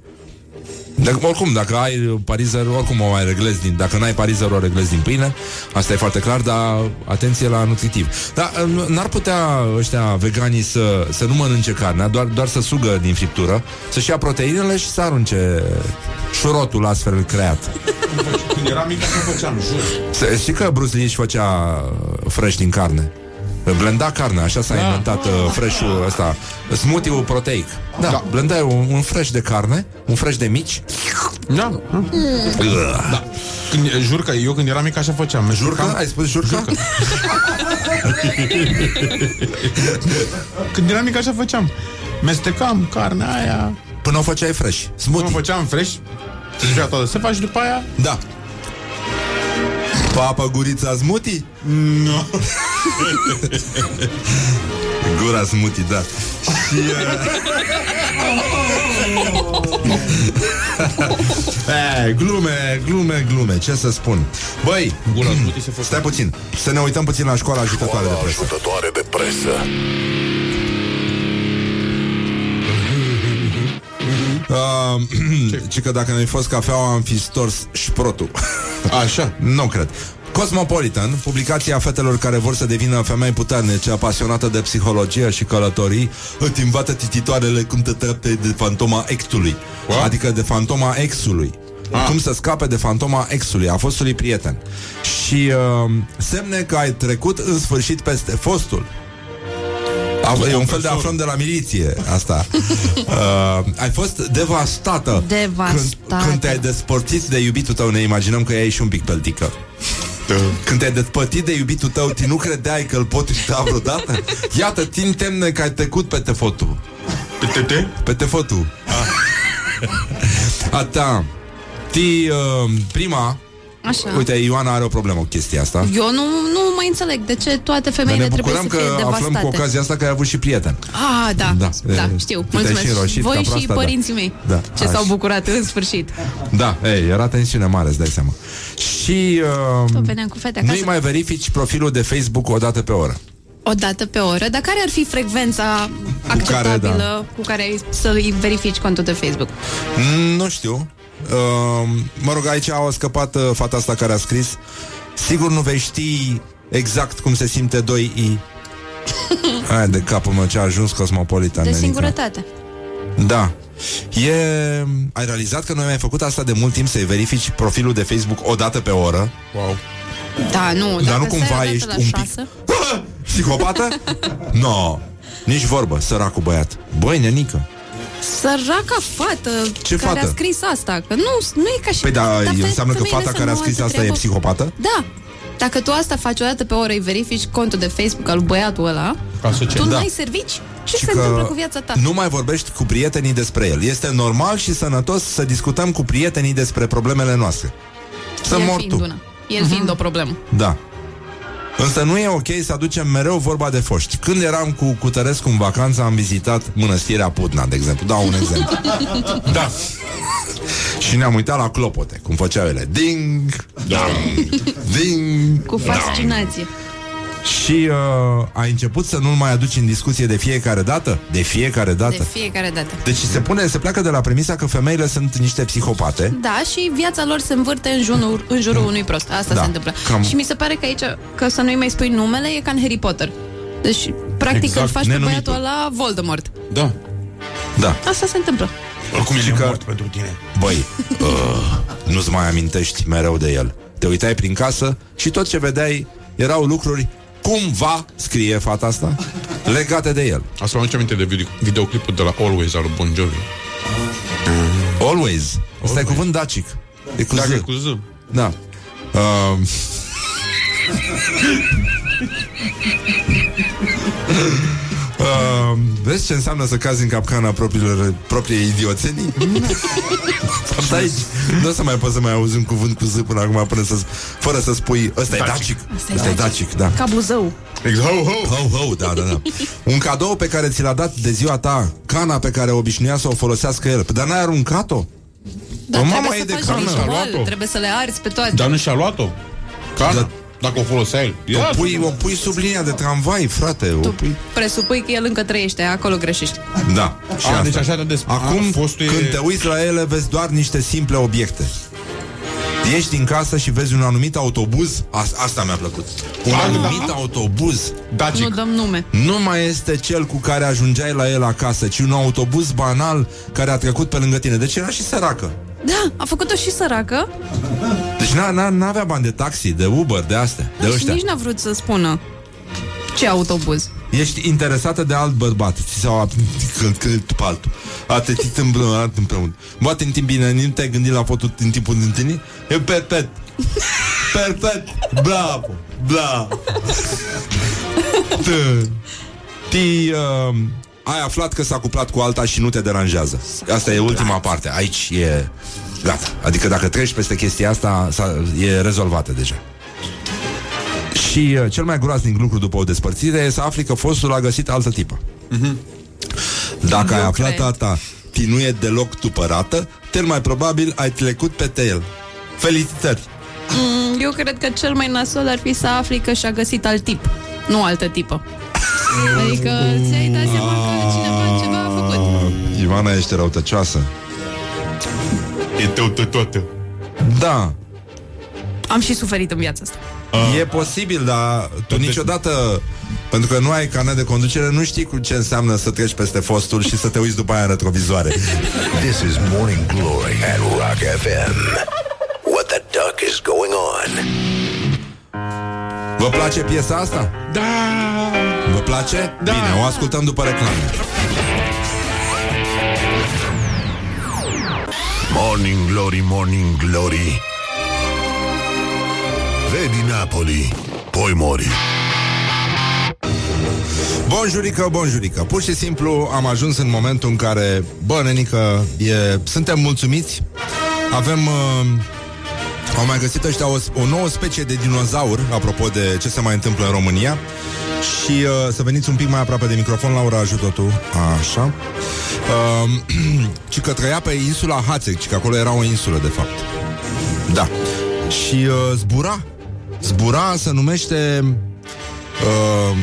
Dacă, oricum, dacă ai parizer, oricum o mai reglezi din... Dacă n-ai parizer, o reglezi din pâine. Asta e foarte clar, dar atenție la nutritiv. Dar n- n-ar putea ăștia veganii să, să nu mănânce carnea, doar, doar să sugă din friptură, să-și ia proteinele și să arunce șurotul astfel creat. Când eram mic, așa făceam, jur. Să- Știi că Bruce Lee își făcea uh, fresh din carne? Blenda carne, așa s-a inventat uh, fresh-ul ăsta Smoothie-ul proteic Da, da. blendai un, un fresh de carne Un fresh de mici Da. da. Când, jur că eu când eram mic așa făceam. Jurcă? Ai spus jurcă? jurcă. când eram mic așa făceam. Mestecam carnea aia. Până o făceai fresh Până Smoothie făceam fresh. Se zicea toată. Se faci după aia? Da Papa gurița smoothie? Nu. Gura smoothie, da Și uh... e, Glume, glume, glume Ce să spun Băi, Gura smoothie se face. stai puțin Să ne uităm puțin la școala ajutătoare de presă Ajutătoare de presă. Uh, ci că dacă nu-i fost cafeaua am fi stors șprotul Așa. Nu cred Cosmopolitan, publicația fetelor care vor să devină femei puternice, apasionată de psihologie și călătorii, îți învață tititoarele cum te trepte de fantoma exului. What? Adică de fantoma exului. Ah. Cum să scape de fantoma exului, a fostului prieten. Și uh, semne că ai trecut în sfârșit peste fostul. A, e un fel de aflăm de la miliție asta. Uh, ai fost devastată. Devastată. Când, când te-ai despărțit de iubitul tău, ne imaginăm că ai și un pic peltică. Când te-ai despărțit de iubitul tău, tu nu credeai că îl pot uita vreodată? Iată, țin temne că ai trecut pe tefotul. Pe tete? Pe tefotul. A ta. Ti, uh, prima, Așa. uite, Ioana are o problemă cu chestia asta. Eu nu, nu mai înțeleg de ce toate Dar femeile ne trebuie bucurăm să că fie aflăm devastate. cu ocazia asta că ai avut și prieten. Ah, da, Da, da, da e, știu. tu te-ai Mulțumesc. și înroșit Voi ca și proasta, da. părinții mei Da, ce așa. s-au bucurat în sfârșit. Da, ei, era tensiune mare, îți dai seama. Și uh, Tot veneam cu fete acasă. nu-i mai verifici profilul de Facebook o dată pe oră. O dată pe oră, dar care ar fi frecvența acceptabilă da. cu care ai să-i verifici contul de Facebook? Mm, Nu știu. Uh, mă rog, aici a scăpat uh, fata asta care a scris. Sigur nu vei ști exact cum se simte 2i. Aia de capul meu ce a ajuns Cosmopolitan. De nenică. singurătate. Da. E... Ai realizat că noi am mai făcut asta de mult timp Să-i verifici profilul de Facebook o dată pe oră Wow. Da, nu, Dar dacă nu cumva seara, ești la un pic- șase, Psihopată? no, nici vorbă, săracul băiat Băi, nenică Săraca fată Ce care fată? a scris asta Că nu, nu e ca și Păi da, fe- înseamnă că femeile fata să care a nu scris altă asta e treabă. psihopată? Da Dacă tu asta faci o dată pe oră Îi verifici contul de Facebook al băiatul ăla Ca să ce? Tu Da. n-ai servici Ce Și se că întâmplă cu viața ta? Nu mai vorbești cu prietenii despre el. Este normal și sănătos să discutăm cu prietenii despre problemele noastre. Să El mor fiind tu. una. El fiind o problemă. Da. Însă nu e ok să aducem mereu vorba de foști. Când eram cu Cutărescu în vacanță, am vizitat mănăstirea Putna, de exemplu. Dau un exemplu. da. Și ne-am uitat la clopote, cum făceau ele. Ding, dong, ding, Cu fascinație. Și uh, ai început să nu mai aduci în discuție de fiecare dată? De fiecare dată? De fiecare dată. Deci se pune, se pleacă de la premisa că femeile sunt niște psihopate. Da, și viața lor se învârte în jurul, în jurul unui prost. Asta Da, se întâmplă. cam- Și mi se pare că aici, că să nu-i mai spui numele, e ca în Harry Potter. Deci, practic, Exact, îl faci pe nenumitul. băiatul ăla Voldemort. Da. Da. Asta se întâmplă. Oricum e că... mort pentru tine. Băi, uh, nu-ți mai amintești mereu de el. Te uitai prin casă și tot ce vedeai erau lucruri cumva, scrie fata asta, legate de el. Asta mă aduce aminte de video, videoclipul de la Always al lui Bon Jovi. Always. Ăsta e cuvânt dacic. E cu Da, Z. e cu Z. Da. Uh, Uh, vezi ce înseamnă să cazi în capcana propriilor, propriei idioțenii? Fapt aici Nu o să mai poți să mai auzi un cuvânt cu Z până acum până să, fără să spui Ăsta e dacic Ăsta e dacic, da Ca buzău. Exact, ho, ho. Ho, ho, da, da, da. Un cadou pe care ți l-a dat de ziua ta, cana pe care obișnuia să o folosească el. Dar n-ai aruncat-o? Dar O, trebuie mama să e de faci cană. ritual, luat-o. trebuie să le arzi pe toate. Dar nu și-a luat-o. Cana. Dacă o folosea el. O pui, o pui sub linia de tramvai, frate. O pui... Presupui că el încă trăiește, acolo greșești. Da. Și A, asta. deci așa de des- Acum, a, fostul e- când te uiți la ele, vezi doar niște simple obiecte. Ieși din casă și vezi un anumit autobuz As- Asta mi-a plăcut Un anumit autobuz Nu dăm nume. nu mai este cel cu care ajungeai la el acasă Ci un autobuz banal care a trecut pe lângă tine Deci era și săracă Da, a făcut-o și săracă. Deci n-a, n-a, n-avea bani de taxi, de Uber, de astea De și ăștia. nici n-a vrut să spună ce autobuz. Ești interesată de alt bărbat. Ți s-au atât pe altul Atât împreună împreună. Poate în timp bine Nu te-ai gândit la fotul în timpul întâlnirii? E perpet Perfect Bravo Bravo. T- Ti uh, Ai aflat că s-a cuplat cu alta și nu te deranjează Asta e ultima parte Aici e Gata Adică dacă treci peste chestia asta s-a, E rezolvată deja și uh, cel mai groaznic lucru după o despărțire e să afli că fostul a găsit altă tipă. Dacă ai aflat cred. asta ti nu e deloc tupărată, cel mai probabil ai trecut pe el. Felicitări! Mm, Eu cred că cel mai nasol ar fi să afli că și-a găsit alt tip, nu altă tipă. Adică ți-ai dat seama că cineva ceva a făcut. Uh, Ivana, ești răutăcioasă. E tău toată. Da, Am și suferit în viața asta. e posibil, dar tu niciodată, pentru că nu ai carnet de conducere, nu știi cu ce înseamnă să treci peste fostul și să te uiți după aia în retrovizoare. This is Morning Glory at Rock FM. What the duck is going on? Vă place piesa asta? Da! Vă place? Da. Bine, o ascultăm după reclame. Morning Glory, Morning Glory Vedi Napoli, poi mori Bonjurică, bonjurică Pur și simplu am ajuns în momentul în care Bă, nenică, e, suntem mulțumiți Avem uh, Au mai găsit ăștia o, o nouă specie de dinozaur Apropo de ce se mai întâmplă în România. Și uh, să veniți un pic mai aproape de microfon Laura, ajută tu Așa. Uh, Ci că trăia pe insula Hațec Ci că acolo era o insulă, de fapt. Da. Și uh, zbura. Zbura se numește uh,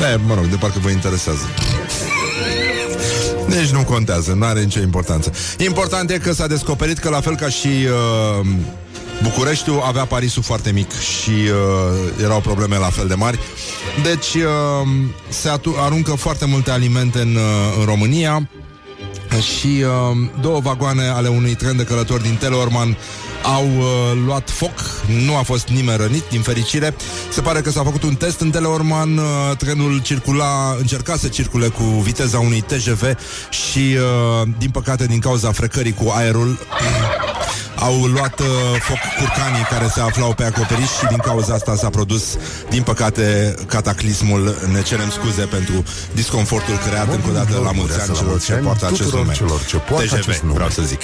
da, mă rog, de parcă vă interesează. Deci nu contează, nu are nicio importanță. Important e că s-a descoperit că la fel ca și uh, Bucureștiul avea Parisul foarte mic și uh, erau probleme la fel de mari. Deci uh, se atu- aruncă foarte multe alimente în, uh, în România și uh, două vagoane ale unui tren de călători din Teleorman au uh, luat foc, nu a fost nimeni rănit, din fericire. Se pare că s-a făcut un test în Teleorman, uh, trenul circula, încerca să circule cu viteza unui TGV și, uh, din păcate, din cauza frecării cu aerul, au luat uh, foc curcanii care se aflau pe acoperiș și din cauza asta s-a produs, din păcate, cataclismul. Ne cerem scuze pentru disconfortul creat încă o dată la mulți ani celor ce poartă acest tuturor nume. celor ce poartă TGV, acest nume. vreau să zic.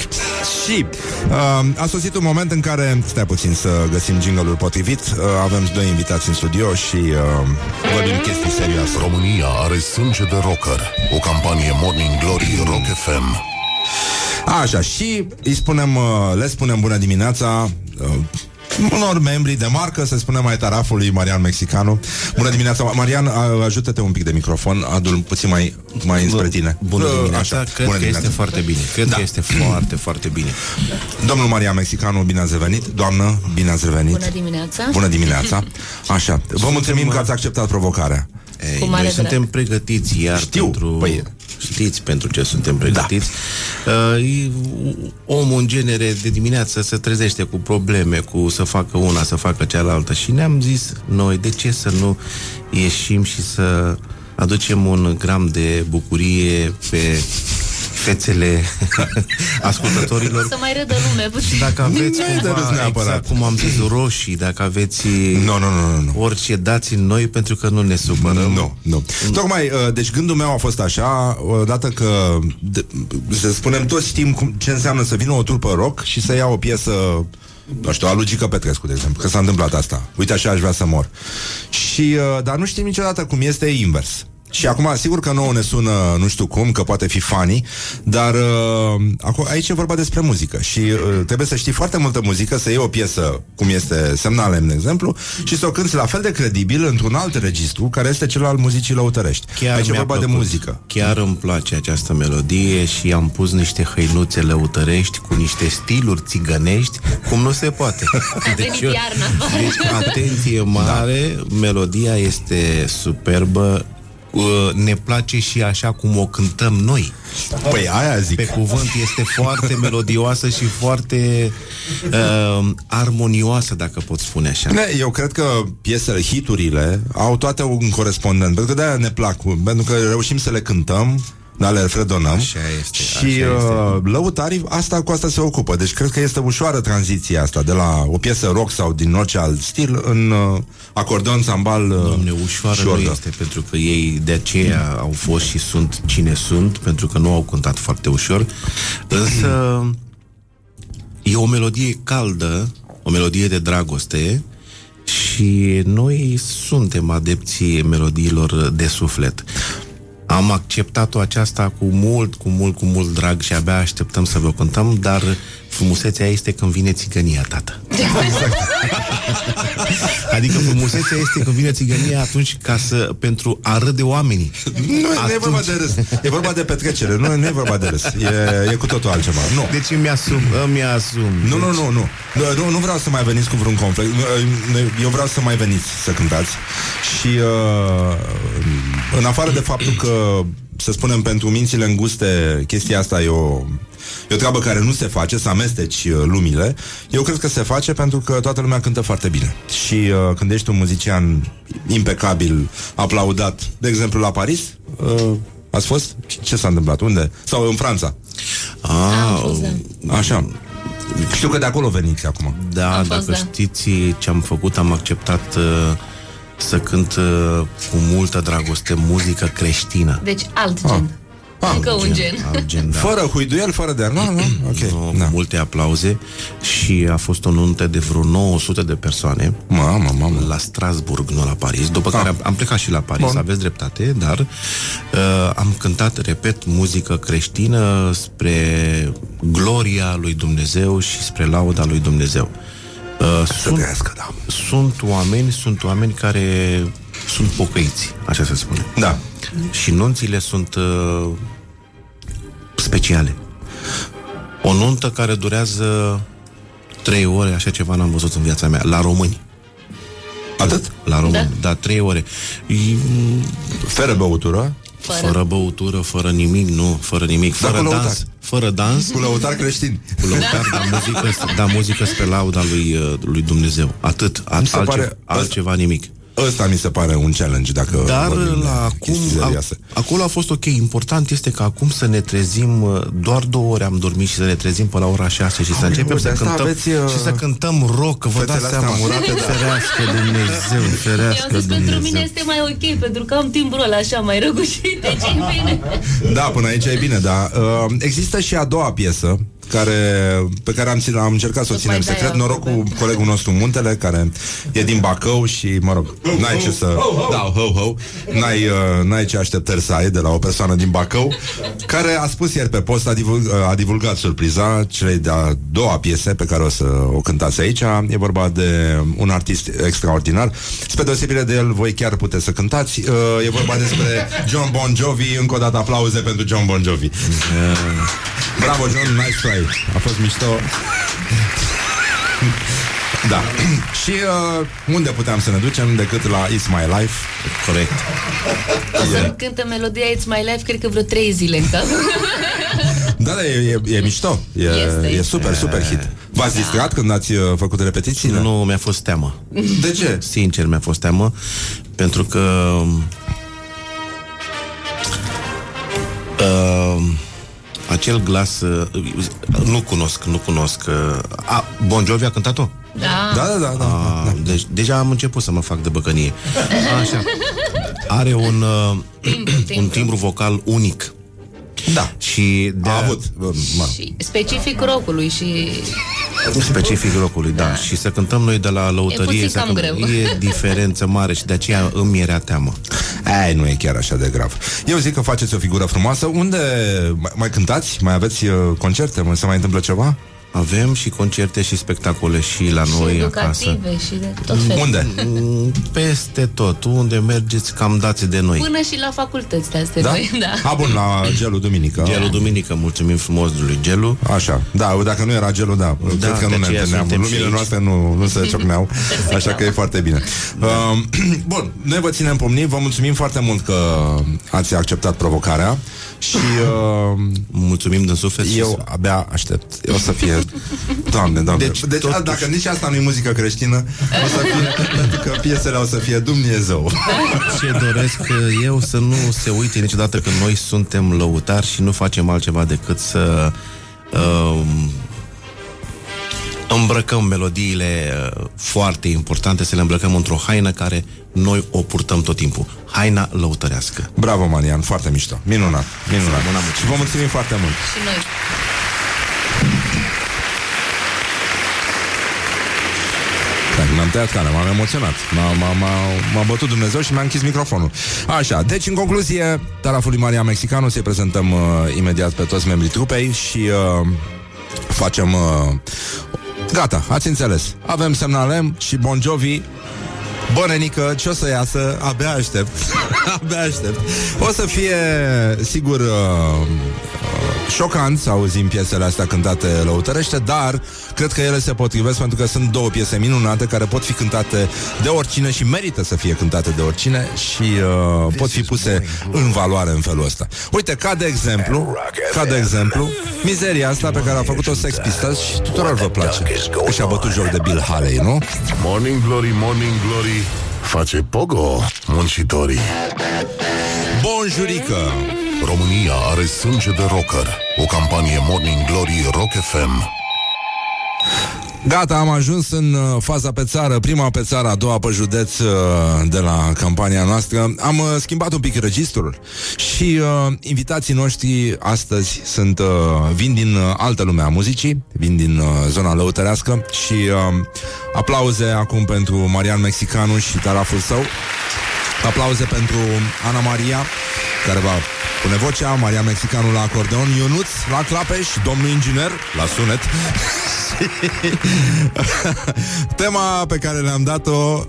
Și uh, a sosit un moment în care, stai puțin să găsim jingle-ul potrivit, uh, avem doi invitați în studio și uh, vorbim chestii serioase. România are sânge de rocker. O campanie Morning Glory Rock FM. Așa, și îi spunem, uh, le spunem bună dimineața uh, unor membri de marcă, să spunem mai tarafului Marian Mexicanu. Bună dimineața, Marian, a- ajută-te un pic de microfon, adu-l puțin mai, mai înspre tine. Bună Uh, dimineața, așa, cred bună că este dimineața. foarte bine. Cred Da. că este foarte, foarte bine. Domnul Marian Mexicanu, bine ați revenit. Doamnă, bine ați revenit. Bună dimineața! Bună dimineața. Așa, vă Suntem, mulțumim uh, că ați acceptat provocarea. Ei, Cu mare noi drag. suntem pregătiți iar Știu, pentru... păi- Știți pentru ce suntem pregătiți. Da. Uh, e- omul în genere de dimineață se trezește cu probleme, cu să facă una, să facă cealaltă și ne-am zis noi, de ce să nu ieșim și să aducem un gram de bucurie pe fețele ascultătorilor Să mai râdă lume puțin. Și dacă aveți Nu e de râs cumva, neapărat. exact cum am zis, roșii, dacă aveți Nu, nu, nu, nu, nu. orice, dați în noi pentru că nu ne supărăm. Nu, nu. Tocmai, uh, deci gândul meu a fost așa, odată că, de, să spunem, toți știm cum, ce înseamnă să vină o trupă rock și să ia o piesă nu știu, a lui Gică Petrescu, de exemplu, că s-a întâmplat asta. Uite, așa aș vrea să mor. Și, uh, dar nu știm niciodată cum este invers. Și acum, sigur că nouă ne sună, nu știu cum, că poate fi funny, dar uh, acu- aici e vorba despre muzică și uh, trebuie să știi foarte multă muzică, să iei o piesă, cum este Semnalem, de exemplu, și să o cânti la fel de credibil într-un alt registru, care este cel al muzicii lăutărești. aici e mi-a vorba de plăcut. muzică. Chiar îmi place această melodie și am pus niște hăinuțe lăutărești cu niște stiluri țigănești, cum nu se poate. venit iarna. deci atenție mare, da. melodia este superbă, uh, ne place și așa cum o cântăm noi. Păi aia zic. Pe cuvânt este foarte melodioasă și foarte uh, armonioasă, dacă pot spune așa. Ne, eu cred că piesele, hiturile, au toate un corespondent, pentru că de-aia ne plac, pentru că reușim să le cântăm, dar le fredonăm. Așa este, Și așa este. uh, lăutarii asta cu asta se ocupă. Deci cred că este ușoară tranziția asta de la o piesă rock sau din orice alt stil în uh, acordeon, sambal uh, Doamne, ușoară și nu șorgă. este, pentru că ei de aceea au fost și sunt cine sunt, pentru că nu au cântat foarte ușor. Însă e o melodie caldă, o melodie de dragoste și noi suntem adepții melodiilor de suflet. Am acceptat-o aceasta cu mult, cu mult, cu mult drag și abia așteptăm să vă cântăm, dar frumusețea este când vine țigănia, tată. Adică frumusețea este când vine țigănia atunci ca să, pentru a râde oamenii. Nu, nu e vorba de râs. E vorba de petrecere. Nu, nu e vorba de râs. E, e cu totul altceva. Nu. Deci îmi asum, îmi asum. Nu, nu, nu, nu. Nu, nu, nu vreau să mai veniți cu vreun conflict. Eu vreau să mai veniți să cântați. Și uh, în afară de faptul că, să spunem, pentru mințile înguste, chestia asta e o, e o treabă care nu se face, să amesteci uh, lumile. Eu cred că se face pentru că toată lumea cântă foarte bine. Și uh, când ești un muzician impecabil, aplaudat, de exemplu la Paris, uh, ați fost? Ce s-a întâmplat? Unde? Sau în Franța? Ah, Așa. Știu că de acolo veniți acum. Da, Am dacă fost, da. știți ce am făcut, am acceptat uh, să cânt uh, cu multă dragoste muzică creștină. Deci alt gen. Ah, Încă un gen. Alt gen da. Fără huiduiel, fără de... Nu, nu, ok. Nu, Da. Multe aplauze și a fost o nuntă de vreo 900 de persoane Mamă, mamă. la Strasburg, nu la Paris, după care am, am plecat și la Paris, Bun. aveți dreptate, dar uh, am cântat, repet, muzică creștină spre gloria lui Dumnezeu și spre lauda lui Dumnezeu. Uh, sunt, trăiască, da. sunt oameni, sunt oameni care sunt pocăiți, așa se spune. Da. Și nunțile sunt uh, speciale. O nuntă care durează trei ore, așa ceva n-am văzut în viața mea, la români. Atât? La români, da, da trei ore. E, Fără băutură? Fără. Fără băutură, fără nimic, nu, fără nimic, Dar fără cu dans, lăutar. Fără dans, Cu lăutar creștin. cu lăutar, da. muzică, da muzică spre lauda lui, uh, lui Dumnezeu. Atât, Mi se altceva, pare- altceva nimic. Ăsta mi se pare un challenge dacă Dar vorbim de la acum, chestii a, serioase. acolo a fost ok. Important este că acum să ne trezim, uh, doar două ore am dormit și să ne trezim până la ora 6 și să Aoleu, începem de să asta cântăm, aveți, uh, și să cântăm rock, că vă dați fetele astea seama. murate, da. Ferească Dumnezeu, Eu ferească am zis, pentru Dumnezeu. mine este mai ok, pentru că am timbrul ăla așa mai răgușit, deci e bine. Da, până aici e bine, dar uh, există și a doua piesă care, pe care am, țin- am încercat să o ținem mai dai secret, altă noroc cu colegul nostru Muntele, care e din Bacău și, mă rog, n-ai ce să... Da, ho, ho, n-ai, uh, n-ai ce așteptări să ai de la o persoană din Bacău, care a spus ieri pe post, a, divulg, uh, a divulgat surpriza celei de-a doua piese pe care o să o cântați aici. E vorba de un artist extraordinar. Spre deosebire de el, voi chiar puteți să cântați. Uh, E vorba despre John Bon Jovi. Încă o dată aplauze pentru John Bon Jovi. Bravo, John, nice try. A fost mișto. Da. Și uh, unde puteam să ne ducem decât la It's My Life? Corect. O să cântă melodia It's My Life, cred că vreo trei zile în cap. Da, da, e, e, e mișto. E, Este, e este. super, super hit. V-ați distrat când ați uh, făcut repetițiile? Nu, mi-a fost teamă. De ce? Sincer, mi-a fost teamă pentru că uh, acel glas uh, nu cunosc, nu cunosc. Uh, a, Bon Jovi a cântat-o? Da. Da, da, da. da. A, deci deja am început să mă fac de băcănie. Așa. Are un, uh, un timbru vocal unic. Da. Și de A avut. uh, Mă. Și specific rockului și... Specific locului, da. Și să cântăm noi de la lăutărie. puțin să cam cântăm- greu. E diferență mare și de aceea îmi era teamă. Ai, nu e chiar așa de grav. Eu zic că faceți o figură frumoasă. Unde mai, mai cântați? Mai aveți uh, concerte? Mai se mai întâmplă ceva? Avem și concerte și spectacole și la noi și acasă. educative și de tot felul. Unde? Mm, Peste tot. Unde mergeți, cam dați de noi. Până și la facultăți de astea Da? noi, da. A, bun, la gelul duminică. Gelu Duminică, mulțumim frumos lui Gelu. Așa, da, dacă nu era gelul, da, Da, cred că de nu ne aceea întâlneam. suntem și Lumile aici. noastre nu, nu se ciocneau, așa că e foarte bine. Uh, bun, noi vă ținem pomni, vă mulțumim foarte mult că ați acceptat provocarea și uh, Mulțumim din suflet. și eu abia aștept. O să fie... Doamne, doamne. Deci, Deci, deci totuși- a, dacă nici asta nu e muzică creștină, o să fie, pentru că piesele o să fie Dumnezeu. Ce doresc uh, eu să nu se uite niciodată că noi suntem lăutari și nu facem altceva decât să um, îmbrăcăm melodiile uh, foarte importante, să le îmbrăcăm într-o haină care noi o purtăm tot timpul. Haina lăutărească. Bravo, Marian, foarte mișto. Minunat, minunat. Bună, Și vă mulțumim foarte mult. Și noi. Da, mi-am tăiat calea, m-am emoționat m-a, m-a, m-a, m-a bătut Dumnezeu și mi-a închis microfonul Așa, deci în concluzie Taraful lui Maria Mexicanu Să-i prezentăm uh, imediat pe toți membrii trupei Și uh, facem uh, Gata, ați înțeles. Avem semnalem și Bon Jovi. Bănenică, ce o să iasă? Abia aștept. Abia aștept. O să fie, sigur uh, uh, Șocant să auzim piesele astea cântate lăutărește Dar cred că ele se potrivesc Pentru că sunt două piese minunate Care pot fi cântate de oricine Și merită să fie cântate de oricine Și uh, pot fi puse în valoare în felul ăsta. Uite, ca de exemplu Ca de exemplu Mizeria asta pe care a făcut-o Sex Pistols Și tuturor vă place. Că și-a bătut joc de Bill Haley, nu? Morning Glory, Morning Glory Face pogo muncitorii. Bonjurică! România are sânge de rocker O campanie Morning Glory Rock FM Gata, am ajuns în uh, faza pe țară, prima pe țară, a doua pe județ uh, de la campania noastră. Am uh, schimbat un pic registrul și uh, invitații noștri astăzi sunt uh, vin din uh, altă lume a muzicii, vin din uh, zona lăutărească și uh, aplauze acum pentru Marian Mexicanu și taraful său. Aplauze pentru Ana Maria, care va pune vocea, Maria Mexicanu la acordeon, Ionuț la clapeș și domnul inginer la sunet. Tema pe care le-am dat-o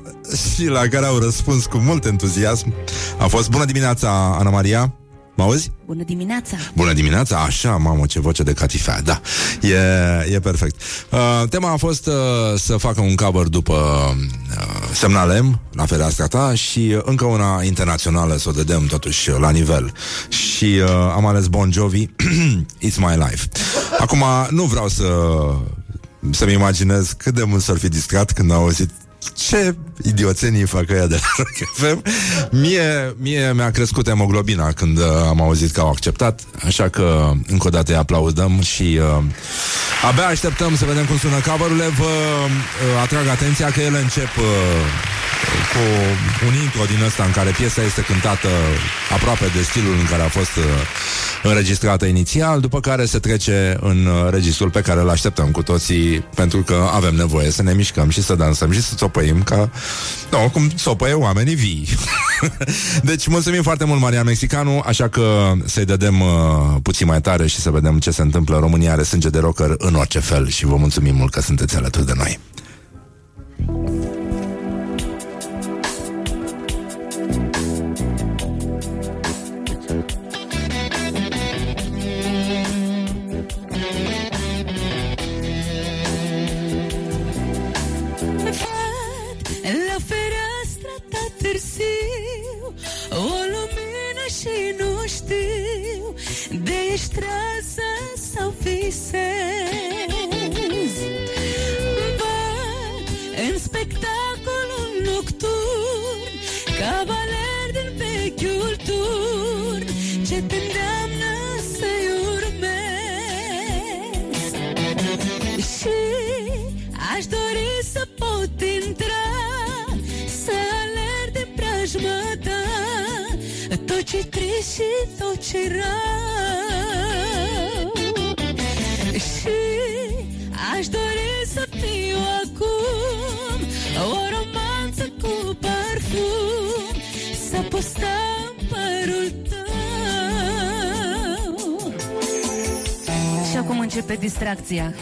și la care au răspuns cu mult entuziasm a fost Bună dimineața, Ana Maria! Mă auzi? Bună dimineața! Bună dimineața, așa, mamă, ce voce de catifea, da, e, e perfect. Uh, tema a fost uh, să facă un cover după uh, Semnalem, la fereastra ta, și uh, încă una internațională, să o dădem totuși la nivel. Și uh, am ales Bon Jovi, It's My Life. Acum, nu vreau să să-mi imaginez cât de mult s-ar fi distrat când au auzit ce idioțenii fac ăia de la Rock FM. Mie, mie mi-a crescut hemoglobina când uh, am auzit că au acceptat, așa că încă o dată îi aplaudăm și uh, abia așteptăm să vedem cum sună cover-urile. Vă uh, atrag atenția că ele încep uh, cu un intro din ăsta în care piesa este cântată aproape de stilul în care a fost uh, înregistrată inițial, după care se trece în uh, registrul pe care îl așteptăm cu toții, pentru că avem nevoie să ne mișcăm și să dansăm și să țopăim ca, nu, cum țopăie oamenii vii. deci mulțumim foarte mult, Marian Mexicanu, așa că să-i dădem uh, puțin mai tare și să vedem ce se întâmplă. România are sânge de rocker în orice fel și vă mulțumim mult că sunteți alături de noi. De ești trează sau visezi ce trist și tot ce rău Și aș dori să fiu acum O romanță cu parfum Să postăm părul tău Și acum începe distracția.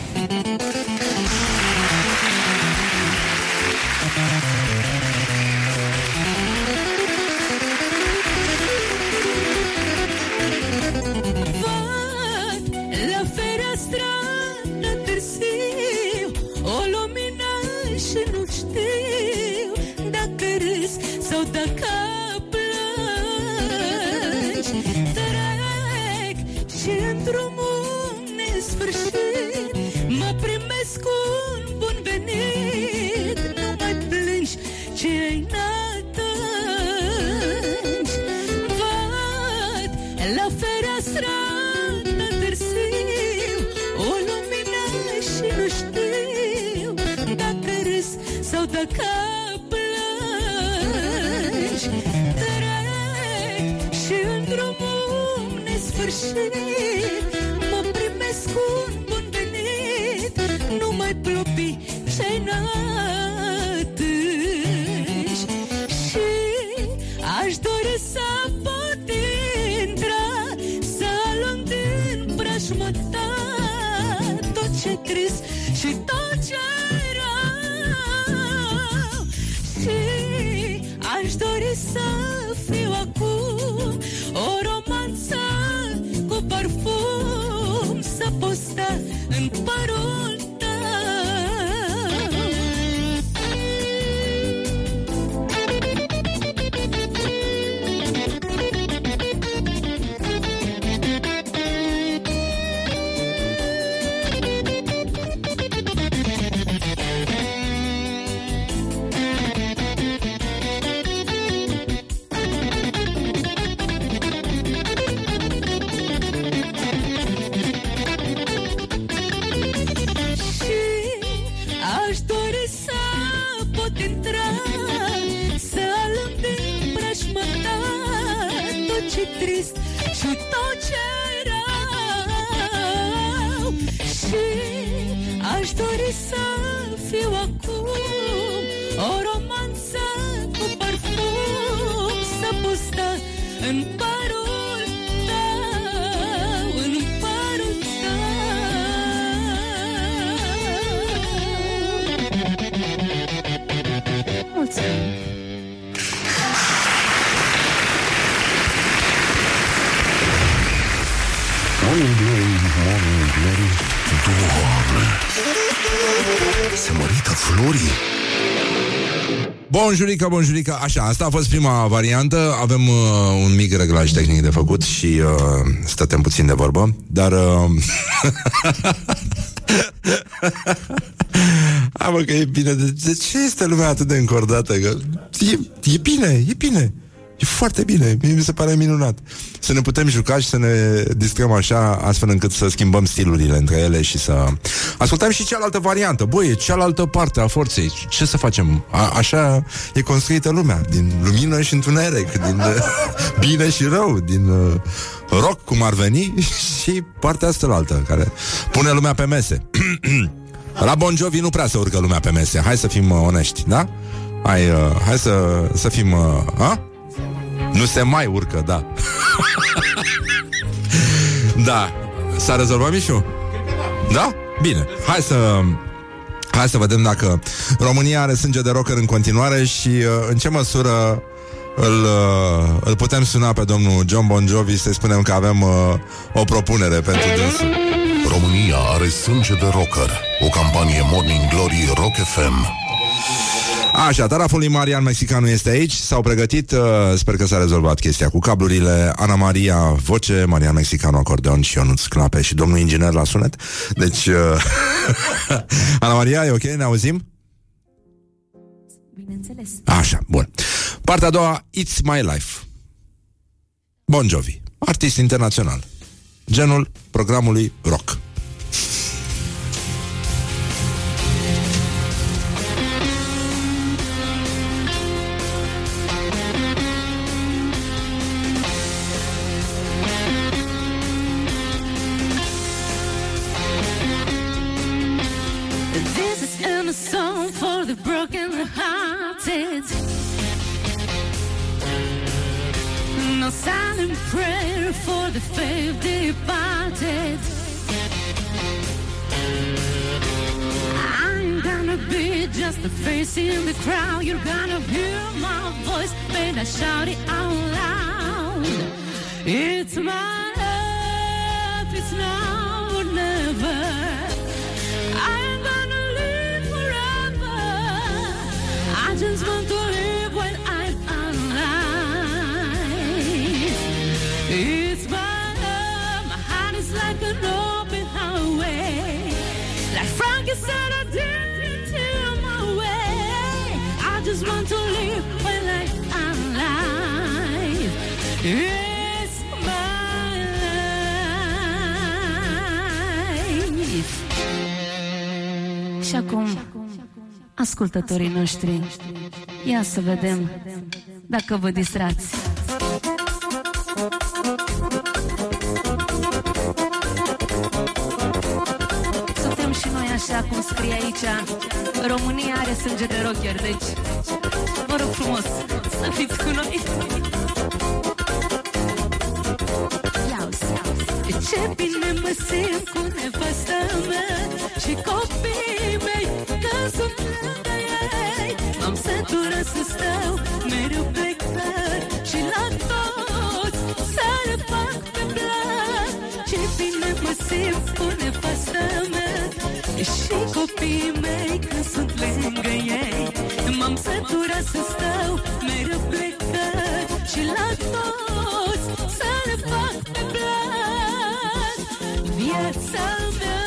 wishing Bonjurică, bonjurică, așa, asta a fost prima variantă Avem uh, un mic reglaj tehnic de făcut Și uh, stătem puțin de vorbă Dar uh, A, mă, că e bine. De, de ce este lumea atât de încordată? Că e, e bine, e bine. E foarte bine, mie mi se pare minunat Să ne putem juca și să ne distrăm așa Astfel încât să schimbăm stilurile între ele Și să ascultăm și cealaltă variantă Băi, e cealaltă parte a forței Ce să facem? A- așa e construită lumea Din lumină și întuneric Din uh, bine și rău Din uh, rock, cum ar veni Și partea asta altă Care pune lumea pe mese La Bon Jovi nu prea se urcă lumea pe mese Hai să fim uh, onești, da? Hai, uh, hai să, să fim... Uh, a? Nu se mai urcă, da. da. S-a rezolvat, Mișu? Da? Bine. Hai să... Hai să vedem dacă România are sânge de rocker în continuare și uh, în ce măsură îl, uh, îl putem suna pe domnul John Bon Jovi să spunem că avem uh, o propunere pentru dânsul. România are sânge de rocker. O campanie Morning Glory Rock FM. Așa, taraful lui Marian Mexicanu este aici. S-au pregătit, uh, sper că s-a rezolvat chestia cu cablurile. Ana Maria voce, Marian Mexicanu acordeon și Ionuț Clape și domnul inginer la sunet. Deci, uh, Ana Maria, e ok? Ne auzim? Bineînțeles. Așa, bun. Partea a doua, It's My Life. Bon Jovi, artist internațional. Genul programului rock silent prayer for the faith departed. I'm gonna be just a face in the crowd. You're gonna hear my voice when I shout it out loud. It's my life, it's now or never. I'm gonna live forever. I just want to said, I did into my way. I just want to live when I'm alive. It's my life. Și acum, ascultătorii noștri, ia să vedem dacă vă distrați. Așa cum scrie aici. România are sânge de rocker, deci vă rog frumos să fiți cu noi. Ce bine mă simt cu nevastă mea Și copiii mei Că sunt lângă ei M-am săturat să stau Mereu plecat Și la toți Să le fac pe plac Ce bine mă simt cu nevastă mea Și copiii mei Că sunt lângă ei M-am săturat să stau Mereu plecat Și la toți Să le fac pe plac Viața mea,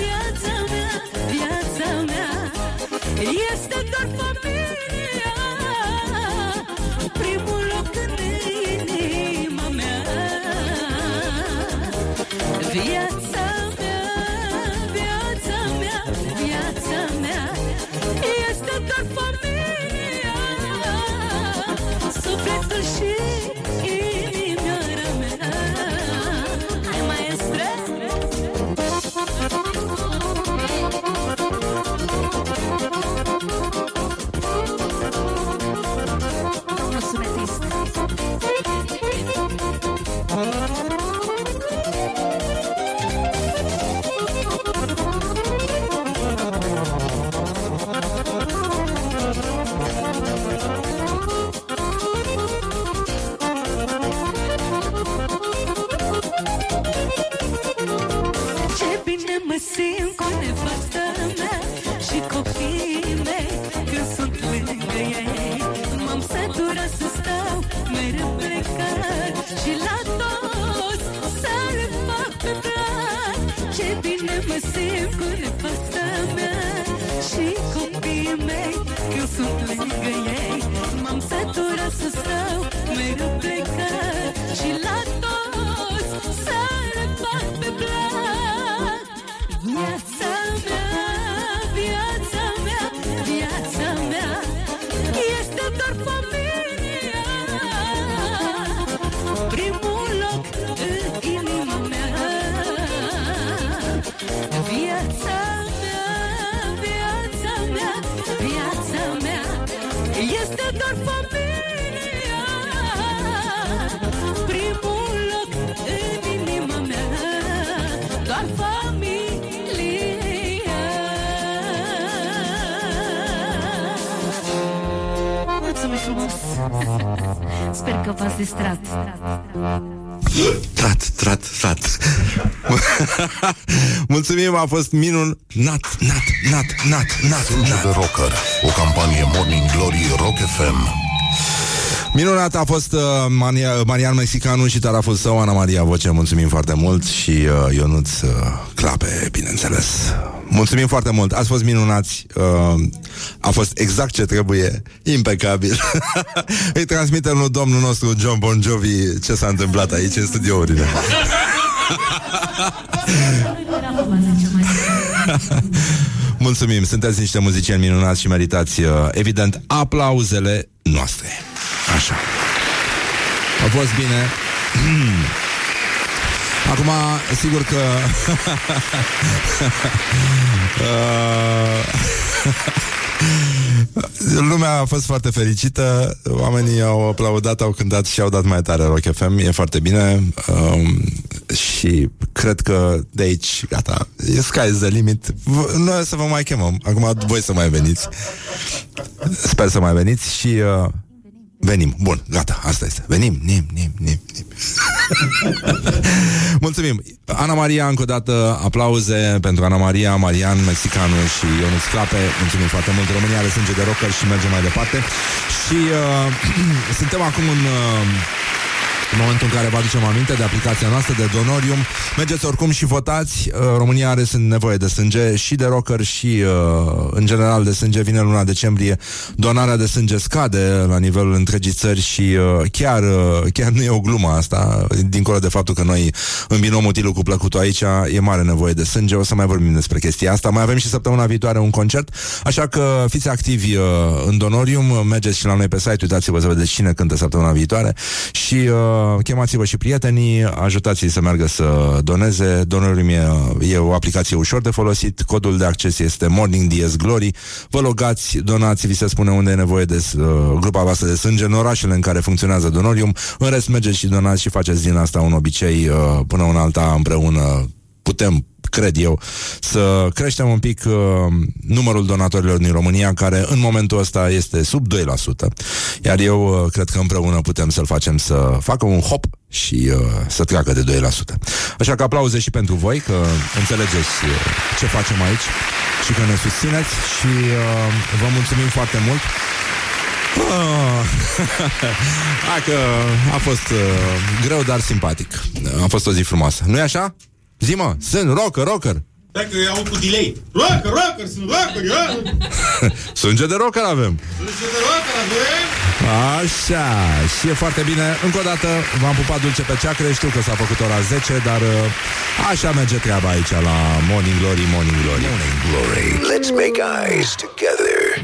viața mea, viața mea Este doar familia Sufletul Sper că v-ați distrat Trat, trat, trat Mulțumim, a fost minun Nat, nat, nat, nat, nat, Sânge nat. de rocker. O campanie Morning Glory Rock FM. Minunat a fost uh, Maria, Marian Mexicanu și taraful său Ana Maria Voce, mulțumim foarte mult Și uh, Ionuț uh, Clape, bineînțeles Mulțumim foarte mult, ați fost minunați uh, A fost exact ce trebuie Impecabil Îi transmitem lui domnul nostru John Bon Jovi Ce s-a întâmplat aici în studiourile Mulțumim, sunteți niște muzicieni minunați și meritați, uh, evident, aplauzele noastre. Așa. A fost bine. Acum, sigur că... Uh, Lumea a fost foarte fericită. Oamenii au aplaudat, au cântat și au dat mai tare Rock FM E foarte bine. Um, Și cred că de aici Gata, e sky the limit. V- Noi o să vă mai chemăm. Acum voi să mai veniți. Sper să mai veniți și uh, Venim, bun, gata, asta este. Venim, nim, nim, nim, nim. Mulțumim. Ana Maria, încă o dată, aplauze Pentru Ana Maria, Marian, Mexicanu Și Ionuț Clape, mulțumim foarte mult. România are sânge de rocker și merge mai departe. Și uh, suntem acum în uh, în momentul în care vă aducem aminte de aplicația noastră de Donorium, mergeți oricum și votați. Uh, România are sunt nevoie de sânge și de rocker și uh, în general de sânge. Vine luna decembrie, donarea de sânge scade la nivelul întregii țări și uh, chiar, uh, chiar nu e o glumă asta, dincolo de faptul că noi îmbinăm utilul cu plăcutul aici, e mare nevoie de sânge. O să mai vorbim despre chestia asta. Mai avem și săptămâna viitoare un concert, așa că fiți activi uh, în Donorium, mergeți și la noi pe site, uitați-vă să vedeți cine cântă săptămâna viitoare și uh, chemați-vă și prietenii, ajutați-i să meargă să doneze. Donorium e, e o aplicație ușor de folosit, codul de acces este Morning DS Glory. Vă logați, donați, vi se spune unde e nevoie de uh, grupa voastră de sânge, în orașele în care funcționează Donorium. În rest, mergeți și donați și faceți din asta un obicei uh, până una alta împreună putem cred eu, să creștem un pic uh, numărul donatorilor din România, care în momentul ăsta este sub 2%, iar eu uh, cred că împreună putem să-l facem să facă un hop și uh, să treacă de 2%. Așa că aplauze și pentru voi, că înțelegeți uh, ce facem aici și că ne susțineți și uh, vă mulțumim foarte mult. Ah, Hai că a fost uh, greu, dar simpatic. A fost o zi frumoasă. Nu-i așa? Zi mă, sunt rocker, rocker. Dacă eu aud cu delay. Rocker, rocker, sunt rocker, ia! Sânge de rocker avem. Sunt de rocker, avem! Așa, și e foarte bine. Încă o dată v-am pupat dulce pe ceacre, știu că s-a făcut ora 10, dar uh, așa merge treaba aici la Morning Glory, Morning Glory. Morning Glory. Let's make eyes together.